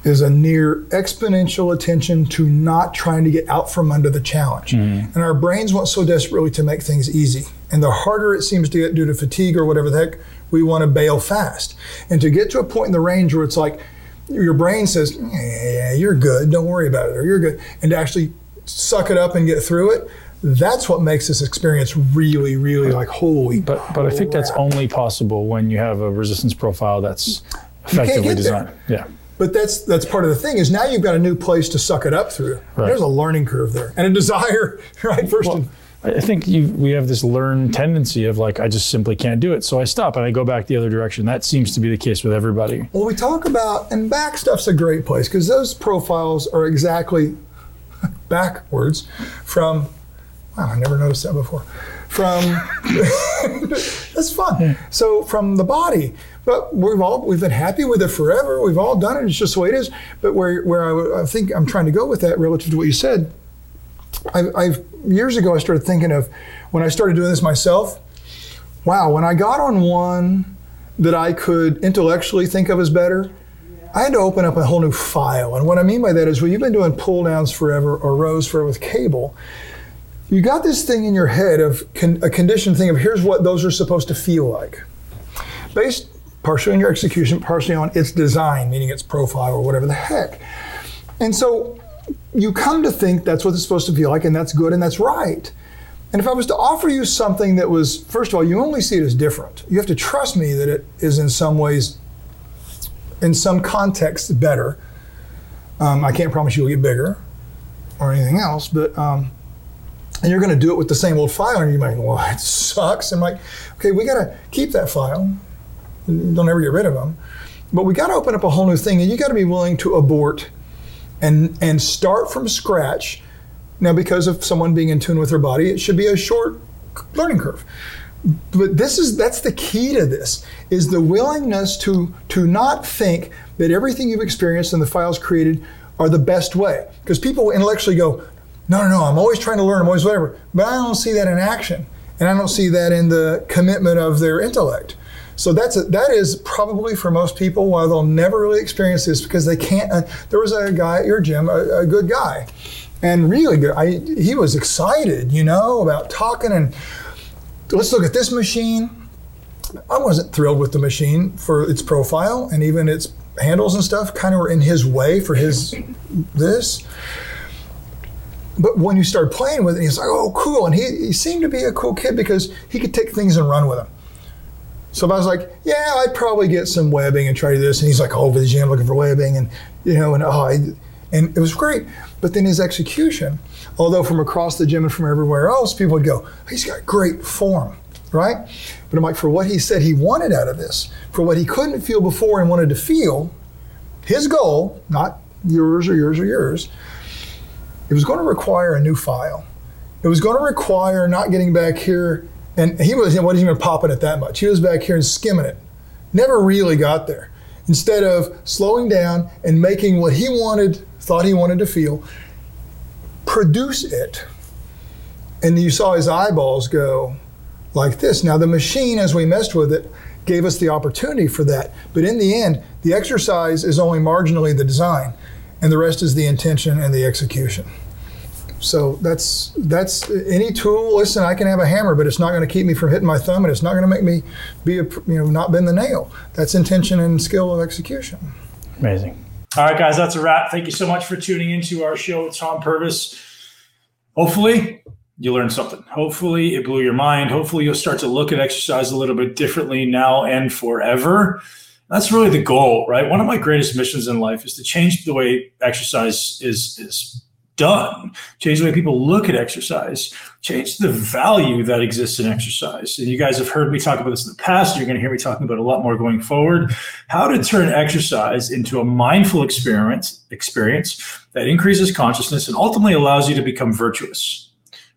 is a near exponential attention to not trying to get out from under the challenge. Mm. And our brains want so desperately to make things easy. And the harder it seems to get due to fatigue or whatever the heck, we want to bail fast. And to get to a point in the range where it's like your brain says, yeah, you're good, don't worry about it, or you're good, and to actually suck it up and get through it, that's what makes this experience really, really like holy. But but I think that's only possible when you have a resistance profile that's effectively designed. There. Yeah. But that's that's part of the thing is now you've got a new place to suck it up through. Right. There's a learning curve there and a desire, [LAUGHS] right? First. Well, I think you, we have this learned tendency of like I just simply can't do it, so I stop and I go back the other direction. That seems to be the case with everybody. Well, we talk about and back stuff's a great place because those profiles are exactly [LAUGHS] backwards from. Wow, I never noticed that before. From [LAUGHS] that's fun. Yeah. So from the body, but we've all we've been happy with it forever. We've all done it. It's just the way it is. But where where I, I think I'm trying to go with that relative to what you said, I, I've years ago I started thinking of when I started doing this myself. Wow, when I got on one that I could intellectually think of as better, I had to open up a whole new file. And what I mean by that is, well, you've been doing pull downs forever or rows forever with cable. You got this thing in your head of con- a conditioned thing of here's what those are supposed to feel like, based partially on your execution, partially on its design, meaning its profile or whatever the heck. And so you come to think that's what it's supposed to feel like, and that's good and that's right. And if I was to offer you something that was, first of all, you only see it as different. You have to trust me that it is in some ways, in some context, better. Um, I can't promise you'll get bigger or anything else, but um, and you're going to do it with the same old file, and you might, well, [LAUGHS] it sucks. I'm like, okay, we got to keep that file. Don't ever get rid of them, but we got to open up a whole new thing, and you got to be willing to abort and and start from scratch now, because of someone being in tune with their body, it should be a short learning curve. But this is that's the key to this is the willingness to to not think that everything you've experienced and the files created are the best way. Because people intellectually go, no, no, no, I'm always trying to learn, I'm always whatever. But I don't see that in action. And I don't see that in the commitment of their intellect. So that's a, that is probably for most people why they'll never really experience this because they can't. Uh, there was a guy at your gym, a, a good guy, and really good. I, he was excited, you know, about talking and let's look at this machine. I wasn't thrilled with the machine for its profile and even its handles and stuff kind of were in his way for his this. But when you start playing with it, he's like, oh, cool. And he, he seemed to be a cool kid because he could take things and run with them. So I was like, yeah, I'd probably get some webbing and try this. And he's like, oh, over the gym looking for webbing. And, you know, and oh, I, and it was great. But then his execution, although from across the gym and from everywhere else, people would go, he's got great form, right? But I'm like, for what he said he wanted out of this, for what he couldn't feel before and wanted to feel, his goal, not yours or yours or yours, it was going to require a new file. It was going to require not getting back here, and he was, wasn't even popping it that much. He was back here and skimming it. Never really got there. Instead of slowing down and making what he wanted thought he wanted to feel, produce it. And you saw his eyeballs go like this. Now, the machine, as we messed with it, gave us the opportunity for that. But in the end, the exercise is only marginally the design, and the rest is the intention and the execution. So that's that's any tool. Listen, I can have a hammer, but it's not going to keep me from hitting my thumb, and it's not going to make me be a you know not bend the nail. That's intention and skill of execution. Amazing. All right, guys, that's a wrap. Thank you so much for tuning into our show with Tom Purvis. Hopefully, you learned something. Hopefully, it blew your mind. Hopefully, you'll start to look at exercise a little bit differently now and forever. That's really the goal, right? One of my greatest missions in life is to change the way exercise is is done, change the way people look at exercise, change the value that exists in exercise. And you guys have heard me talk about this in the past. You're going to hear me talking about a lot more going forward. How to turn exercise into a mindful experience, experience that increases consciousness and ultimately allows you to become virtuous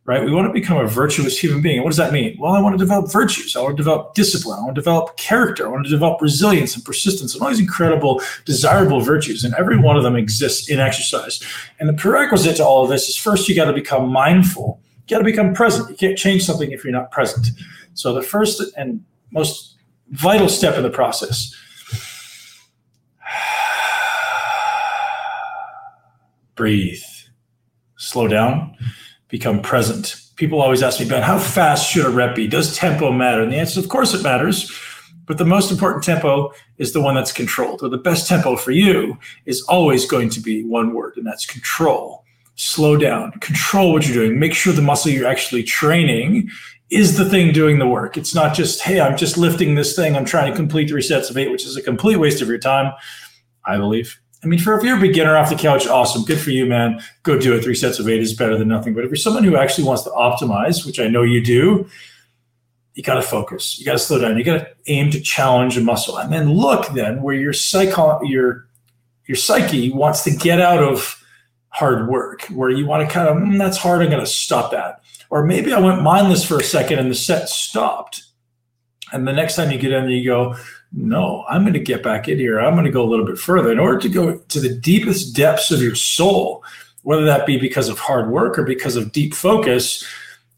right? We want to become a virtuous human being. what does that mean? Well, I want to develop virtues. I want to develop discipline. I want to develop character. I want to develop resilience and persistence and all these incredible, desirable virtues. And every one of them exists in exercise. And the prerequisite to all of this is first, you got to become mindful. You got to become present. You can't change something if you're not present. So the first and most vital step in the process [SIGHS] breathe, slow down become present. People always ask me, Ben, how fast should a rep be? Does tempo matter? And the answer is, of course, it matters. But the most important tempo is the one that's controlled. Or the best tempo for you is always going to be one word, and that's control. Slow down, control what you're doing. Make sure the muscle you're actually training is the thing doing the work. It's not just, hey, I'm just lifting this thing. I'm trying to complete three sets of eight, which is a complete waste of your time, I believe. I mean, for if you're a beginner off the couch, awesome, good for you, man. Go do it. Three sets of eight is better than nothing. But if you're someone who actually wants to optimize, which I know you do, you got to focus. You got to slow down. You got to aim to challenge a muscle, and then look then where your psycho, your your psyche wants to get out of hard work, where you want to kind of mm, that's hard. I'm going to stop that, or maybe I went mindless for a second and the set stopped, and the next time you get in, there, you go no, I'm going to get back in here. I'm going to go a little bit further in order to go to the deepest depths of your soul, whether that be because of hard work or because of deep focus.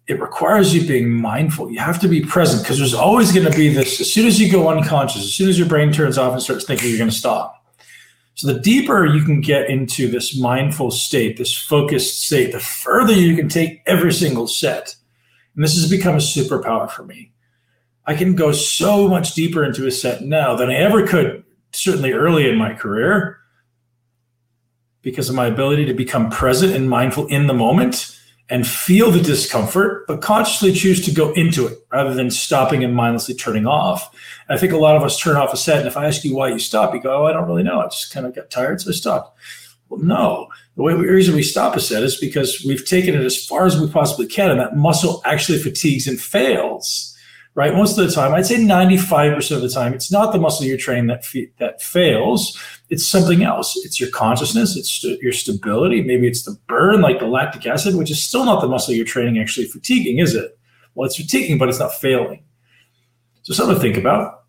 It requires you being mindful. You have to be present because there's always going to be this. As soon as you go unconscious, as soon as your brain turns off and starts thinking, you're going to stop. So the deeper you can get into this mindful state, this focused state, the further you can take every single set. And this has become a superpower for me. I can go so much deeper into a set now than I ever could, certainly early in my career, because of my ability to become present and mindful in the moment and feel the discomfort, but consciously choose to go into it rather than stopping and mindlessly turning off. And I think a lot of us turn off a set, and if I ask you why you stop, you go, "Oh, I don't really know. I just kind of got tired, so I stopped." Well, no. The way the reason we stop a set is because we've taken it as far as we possibly can, and that muscle actually fatigues and fails. Right? Most of the time, I'd say 95% of the time, it's not the muscle you're training that that fails it's something else. It's your consciousness, it's st- your stability. Maybe it's the burn, like the lactic acid, which is still not the muscle you're training actually fatiguing, is it? Well, it's fatiguing, but it's not failing. So something to think about.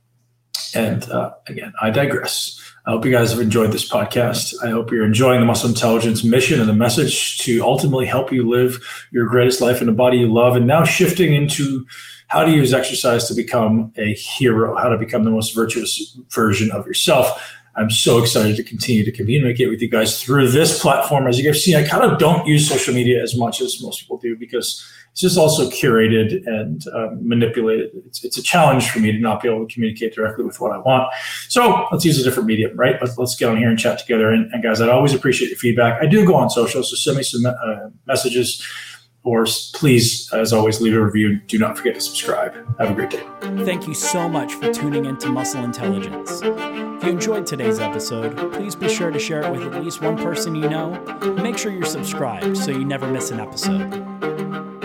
And uh, again, I digress. I hope you guys have enjoyed this podcast. I hope you're enjoying the Muscle Intelligence mission and the message to ultimately help you live your greatest life in a body you love. And now shifting into how to use exercise to become a hero, how to become the most virtuous version of yourself. I'm so excited to continue to communicate with you guys through this platform. As you guys see, I kind of don't use social media as much as most people do because it's just also curated and um, manipulated. It's, it's a challenge for me to not be able to communicate directly with what I want. So let's use a different medium, right? Let's, let's get on here and chat together. And, and guys, I'd always appreciate your feedback. I do go on social, so send me some uh, messages or please, as always, leave a review. Do not forget to subscribe. Have a great day. Thank you so much for tuning into Muscle Intelligence. If you enjoyed today's episode, please be sure to share it with at least one person you know. Make sure you're subscribed so you never miss an episode.